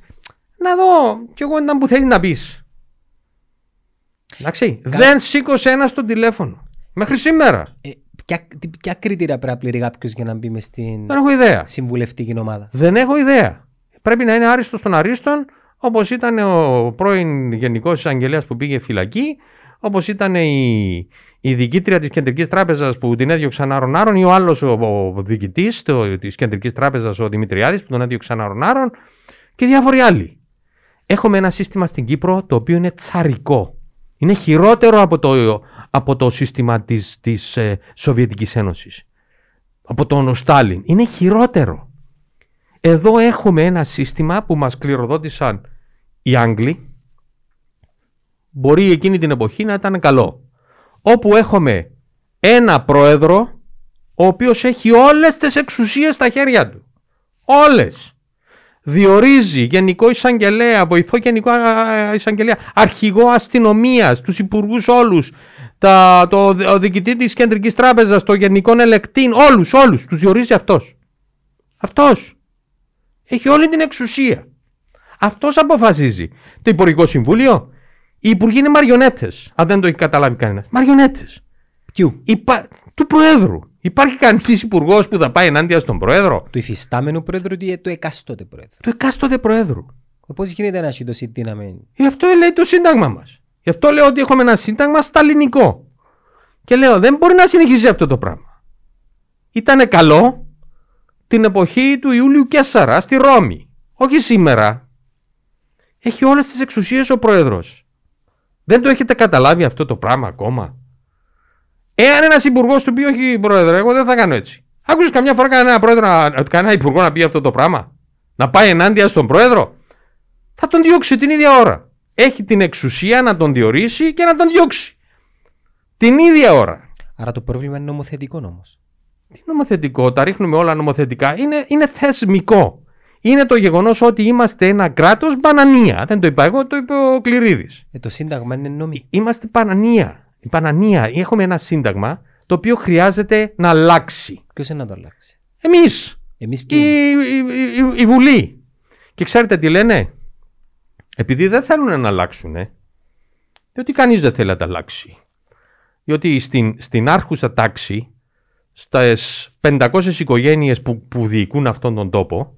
Να δω κι εγώ ήταν που θέλεις να πεις. Εντάξει δεν σήκωσε ένας το τηλέφωνο. Μέχρι σήμερα. Ε, ποια, τι- ποια κριτήρια πρέπει να πληρεί κάποιος για να μπει μες στην δεν έχω ιδέα. συμβουλευτική ομάδα; Δεν έχω ιδέα. Πρέπει να είναι άριστος των αρίστων, όπως ήταν ο πρώην Γενικός Εισαγγελέας που πήγε φυλακή, όπως ήταν η, η διοικήτρια της Κεντρικής Τράπεζας που την έδιωξαν άρον-άρον, ή ο άλλος ο, ο διοικητής της Κεντρικής Τράπεζας, ο Δημητριάδης, που τον έδιωξαν άρον-άρον, και διάφοροι άλλοι. Έχουμε ένα σύστημα στην Κύπρο το οποίο είναι τσαρικό. Είναι χειρότερο από το, από το σύστημα της, της ε, Σοβιετικής Ένωσης. Από τον Στάλιν. Είναι χειρότερο. Εδώ έχουμε ένα σύστημα που μας κληροδότησαν οι Άγγλοι. Μπορεί εκείνη την εποχή να ήταν καλό. Όπου έχουμε ένα πρόεδρο ο οποίος έχει όλες τις εξουσίες στα χέρια του. Όλες. Διορίζει γενικό εισαγγελέα, βοηθό γενικό α, εισαγγελέα, αρχηγό αστυνομίας, τους υπουργούς όλους, τα, το, ο διοικητή της κεντρικής τράπεζας, το γενικό ελεκτήν, όλους, όλους, τους διορίζει αυτός. Αυτός. Έχει όλη την εξουσία. Αυτός αποφασίζει. Το Υπουργικό Συμβούλιο. Οι υπουργοί είναι μαριονέτες. Αν δεν το έχει καταλάβει κανένας. Μαριονέτες. Ποιου; Υπά... Του Προέδρου. Υπάρχει κανείς υπουργός που θα πάει ενάντια στον Πρόεδρο. Του υφιστάμενου πρόεδρου ή του εκάστοτε πρόεδρου. Του εκάστοτε Προέδρου. Πώς γίνεται να έχει τόση δύναμη. Γι' αυτό λέει το Σύνταγμα μας. Γι' αυτό λέω ότι έχουμε ένα Σύνταγμα σταλινικό. Και λέω δεν μπορεί να συνεχίζει αυτό το πράγμα. Ήτανε καλό την εποχή του Ιούλιου Κέσσαρα στη Ρώμη. Όχι σήμερα. Έχει όλες τις εξουσίες ο Πρόεδρος. Δεν το έχετε καταλάβει αυτό το πράγμα ακόμα; Εάν ένας υπουργός του πει όχι, Πρόεδρε, εγώ δεν θα κάνω έτσι. Άκουσες καμιά φορά κανένα, πρόεδρο, να- κανένα υπουργό να πει αυτό το πράγμα; Να πάει ενάντια στον Πρόεδρο; Θα τον διώξει την ίδια ώρα. Έχει την εξουσία να τον διορίσει και να τον διώξει. Την ίδια ώρα. Άρα το πρόβλημα είναι νομοθετικό όμως. Τι νομοθετικό, τα ρίχνουμε όλα νομοθετικά. Είναι, είναι θεσμικό. Είναι το γεγονός ότι είμαστε ένα κράτος μπανανία. Δεν το είπα εγώ, το είπε ο Κληρίδης. Ε, το Σύνταγμα είναι νόμι. Είμαστε μπανανία. Η μπανανία. Έχουμε ένα σύνταγμα το οποίο χρειάζεται να αλλάξει. Ποιος είναι να το αλλάξει; Εμείς. Εμείς Η, η, η- η Βουλή. Και ξέρετε τι λένε; Επειδή δεν θέλουν να αλλάξουν, διότι κανείς δεν θέλει να τα αλλάξει. Διότι στην, στην άρχουσα τάξη, στις 500 οικογένειες που, που διοικούν αυτόν τον τόπο,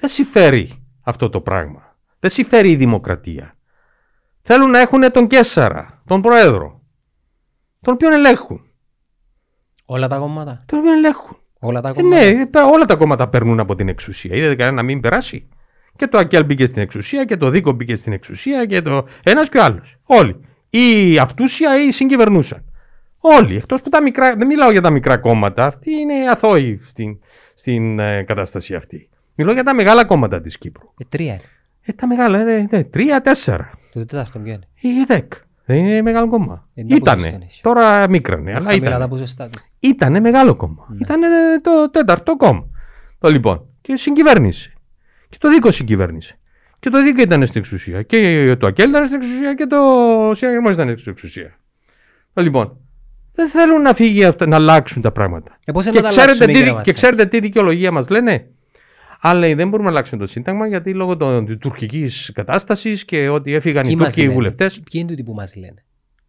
δεν συμφέρει αυτό το πράγμα. Δεν συμφέρει η δημοκρατία. Θέλουν να έχουν τον Κέσσαρα, τον Πρόεδρο, τον οποίο ελέγχουν. Όλα τα κόμματα. Τον οποίο ελέγχουν. Όλα τα Ε, κόμματα. ναι, πε- όλα τα κόμματα περνούν από την εξουσία. Είδατε κανένα να μην περάσει; Και το ΑΚΕΛ μπήκε στην εξουσία και το Δίκο μπήκε στην εξουσία και το ένας και ο άλλος. Όλοι. Ή αυτούσια ή συγκυβερνούσαν. Όλοι. Εκτός που τα μικρά. Δεν μιλάω για τα μικρά κόμματα. Αυτοί είναι αθώοι στην, στην ε, κατάσταση αυτή. Μιλάω για τα μεγάλα κόμματα της Κύπρου. Ε, τρία είναι. Ε, τα μεγάλα, ε, ε, τρία, τέσσερα. Το τέταρτο ποιο είναι; Η ΔΕΚ. Δεν είναι μεγάλο κόμμα. Ε, τα Ήτανε. ποσοστό έχει. Τώρα μίκρανε. Αλλά Χαμηλά ήτανε. τα ποσοστά της. Ήτανε μεγάλο κόμμα. Ναι. Ήτανε το τέταρτο κόμμα. Το λοιπόν. Και συγκυβέρνησε. Και το δίκο συγκυβέρνησε. Και το δίκο ήταν στην εξουσία. Και το ΑΚΕΛ ήταν στην εξουσία και το συναγερμός ήταν στην εξουσία. Το λοιπόν. Δεν θέλουν να φύγει αυτό, να αλλάξουν τα πράγματα. Ε, πώς είναι Και να τα ξέρετε, αλλάξουμε, τι, κύριε και Ματσάκη; ξέρετε τι δικαιολογία μας λένε; Αλλά λέει, δεν μπορούμε να αλλάξουμε το Σύνταγμα γιατί λόγω της τουρκικής κατάστασης και ότι έφυγαν Ποιοι οι μας Τούρκοι λένε; βουλευτές. Ποιοι είναι τούτοι που μας λένε;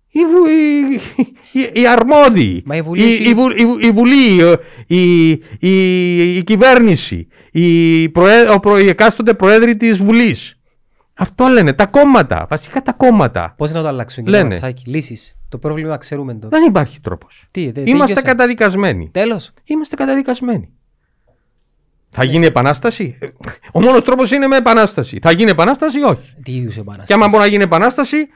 Οι, βου, οι, οι, οι αρμόδιοι, Μα η Βουλή η, έχει- η, Βου- η, η Βουλή, ε, η, η, η κυβέρνηση, η, προέ, ο προ, οι εκάστοτε προέδροι της Βουλής. Αυτό λένε, τα κόμματα, βασικά τα κόμματα. Πώς να το αλλάξουν κύριε Λένε. Ματσάκη. Λύσεις. Το πρόβλημα ξέρουμε το. Δεν υπάρχει τρόπος. Τι, τε- Είμαστε τέλειωσε. καταδικασμένοι. Τέλος. Είμαστε καταδικασμένοι. Θα γίνει επανάσταση; Ε, Ο μόνος τρόπος είναι με επανάσταση. Θα γίνει επανάσταση ή όχι; Τι είδους επανάσταση; Και άμα μπορεί να γίνει επανάσταση,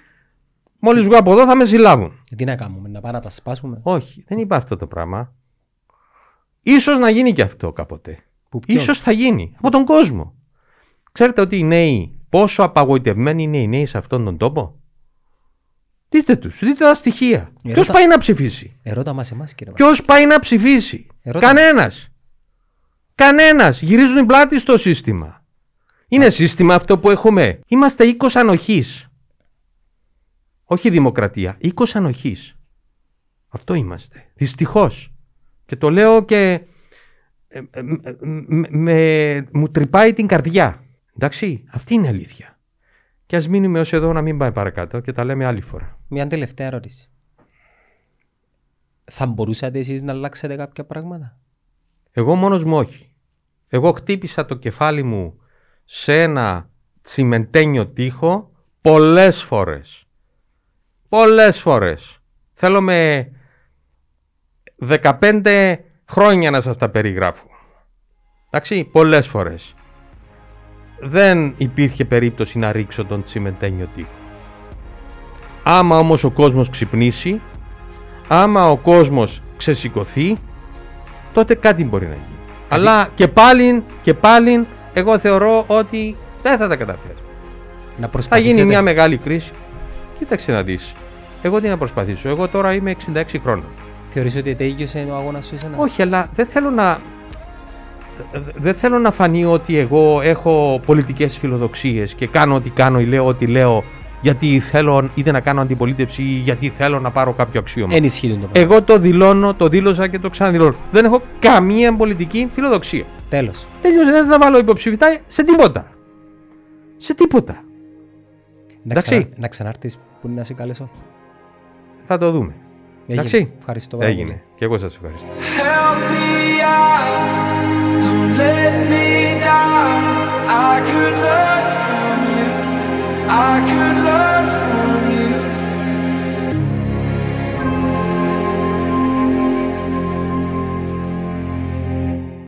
μόλις βγω από εδώ θα με συλλάβουν. Ε, Τι να κάνουμε, να πάμε να τα σπάσουμε; Όχι, δεν είπα αυτό το πράγμα. Ίσως να γίνει και αυτό κάποτε. Που ποιον; Ίσως θα γίνει. Από τον κόσμο. Ξέρετε ότι οι νέοι, πόσο απαγοητευμένοι είναι οι νέοι σε αυτόν τον τόπο; Δείτε τους, δείτε τα στοιχεία. Ε, Ποιος ρώτα- πάει να ψηφίσει; Ερώτα μας εμάς κύριε Ματσάκη. Ποιος πάει να ψηφίσει; Ερώτα. Κανένας. Κανένας. Γυρίζουν την πλάτη στο σύστημα. Είναι σύστημα αυτό που έχουμε. Είμαστε οίκος ανοχής. Όχι δημοκρατία. Οίκος ανοχής. Αυτό είμαστε. Δυστυχώς. Και το λέω και ε, ε, ε, με- με- μου τρυπάει την καρδιά. Εντάξει, αυτή είναι η αλήθεια. Και ας μείνουμε ως εδώ να μην πάει παρακάτω και τα λέμε άλλη φορά. Μια τελευταία ερώτηση. Θα μπορούσατε εσείς να αλλάξετε κάποια πράγματα; Εγώ μόνος μου όχι. Εγώ χτύπησα το κεφάλι μου σε ένα τσιμεντένιο τοίχο πολλές φορές. Πολλές φορές. Θέλω με 15 χρόνια να σας τα περιγράφω. Εντάξει, πολλές φορές. Δεν υπήρχε περίπτωση να ρίξω τον τσιμεντένιο τοίχο. Άμα όμως ο κόσμος ξυπνήσει, άμα ο κόσμος ξεσηκωθεί, τότε κάτι μπορεί να γίνει. Αλλά και πάλι, και πάλι, εγώ θεωρώ ότι δεν θα τα καταφέρει. Να Θα προσπαθήσετε. γίνει μια μεγάλη κρίση. Κοίταξε να δεις. Εγώ τι να προσπαθήσω. Εγώ τώρα είμαι 66 χρόνων. Θεωρείς ότι τέλειωσε ο αγώνας σου εσένα; Όχι, αλλά δεν θέλω να... Δεν θέλω να φανεί ότι εγώ έχω πολιτικές φιλοδοξίες και κάνω ό,τι κάνω ή λέω ό,τι λέω γιατί θέλω είτε να κάνω αντιπολίτευση ή γιατί θέλω να πάρω κάποιο αξίωμα. Ενισχύει το πράγμα. Εγώ το δηλώνω, το δήλωσα και το ξαναδηλώνω. Δεν έχω καμία πολιτική φιλοδοξία. Τέλος. Τέλειωσε. Δεν θα βάλω υποψηφιτά σε τίποτα. Σε τίποτα. Να, ξανα, να ξανάρθεις που είναι να σε καλέσω. Θα το δούμε. Έγινε. Εντάξει. Ευχαριστώ πάρα Έγινε. Και εγώ σας ευχαριστώ. I could learn from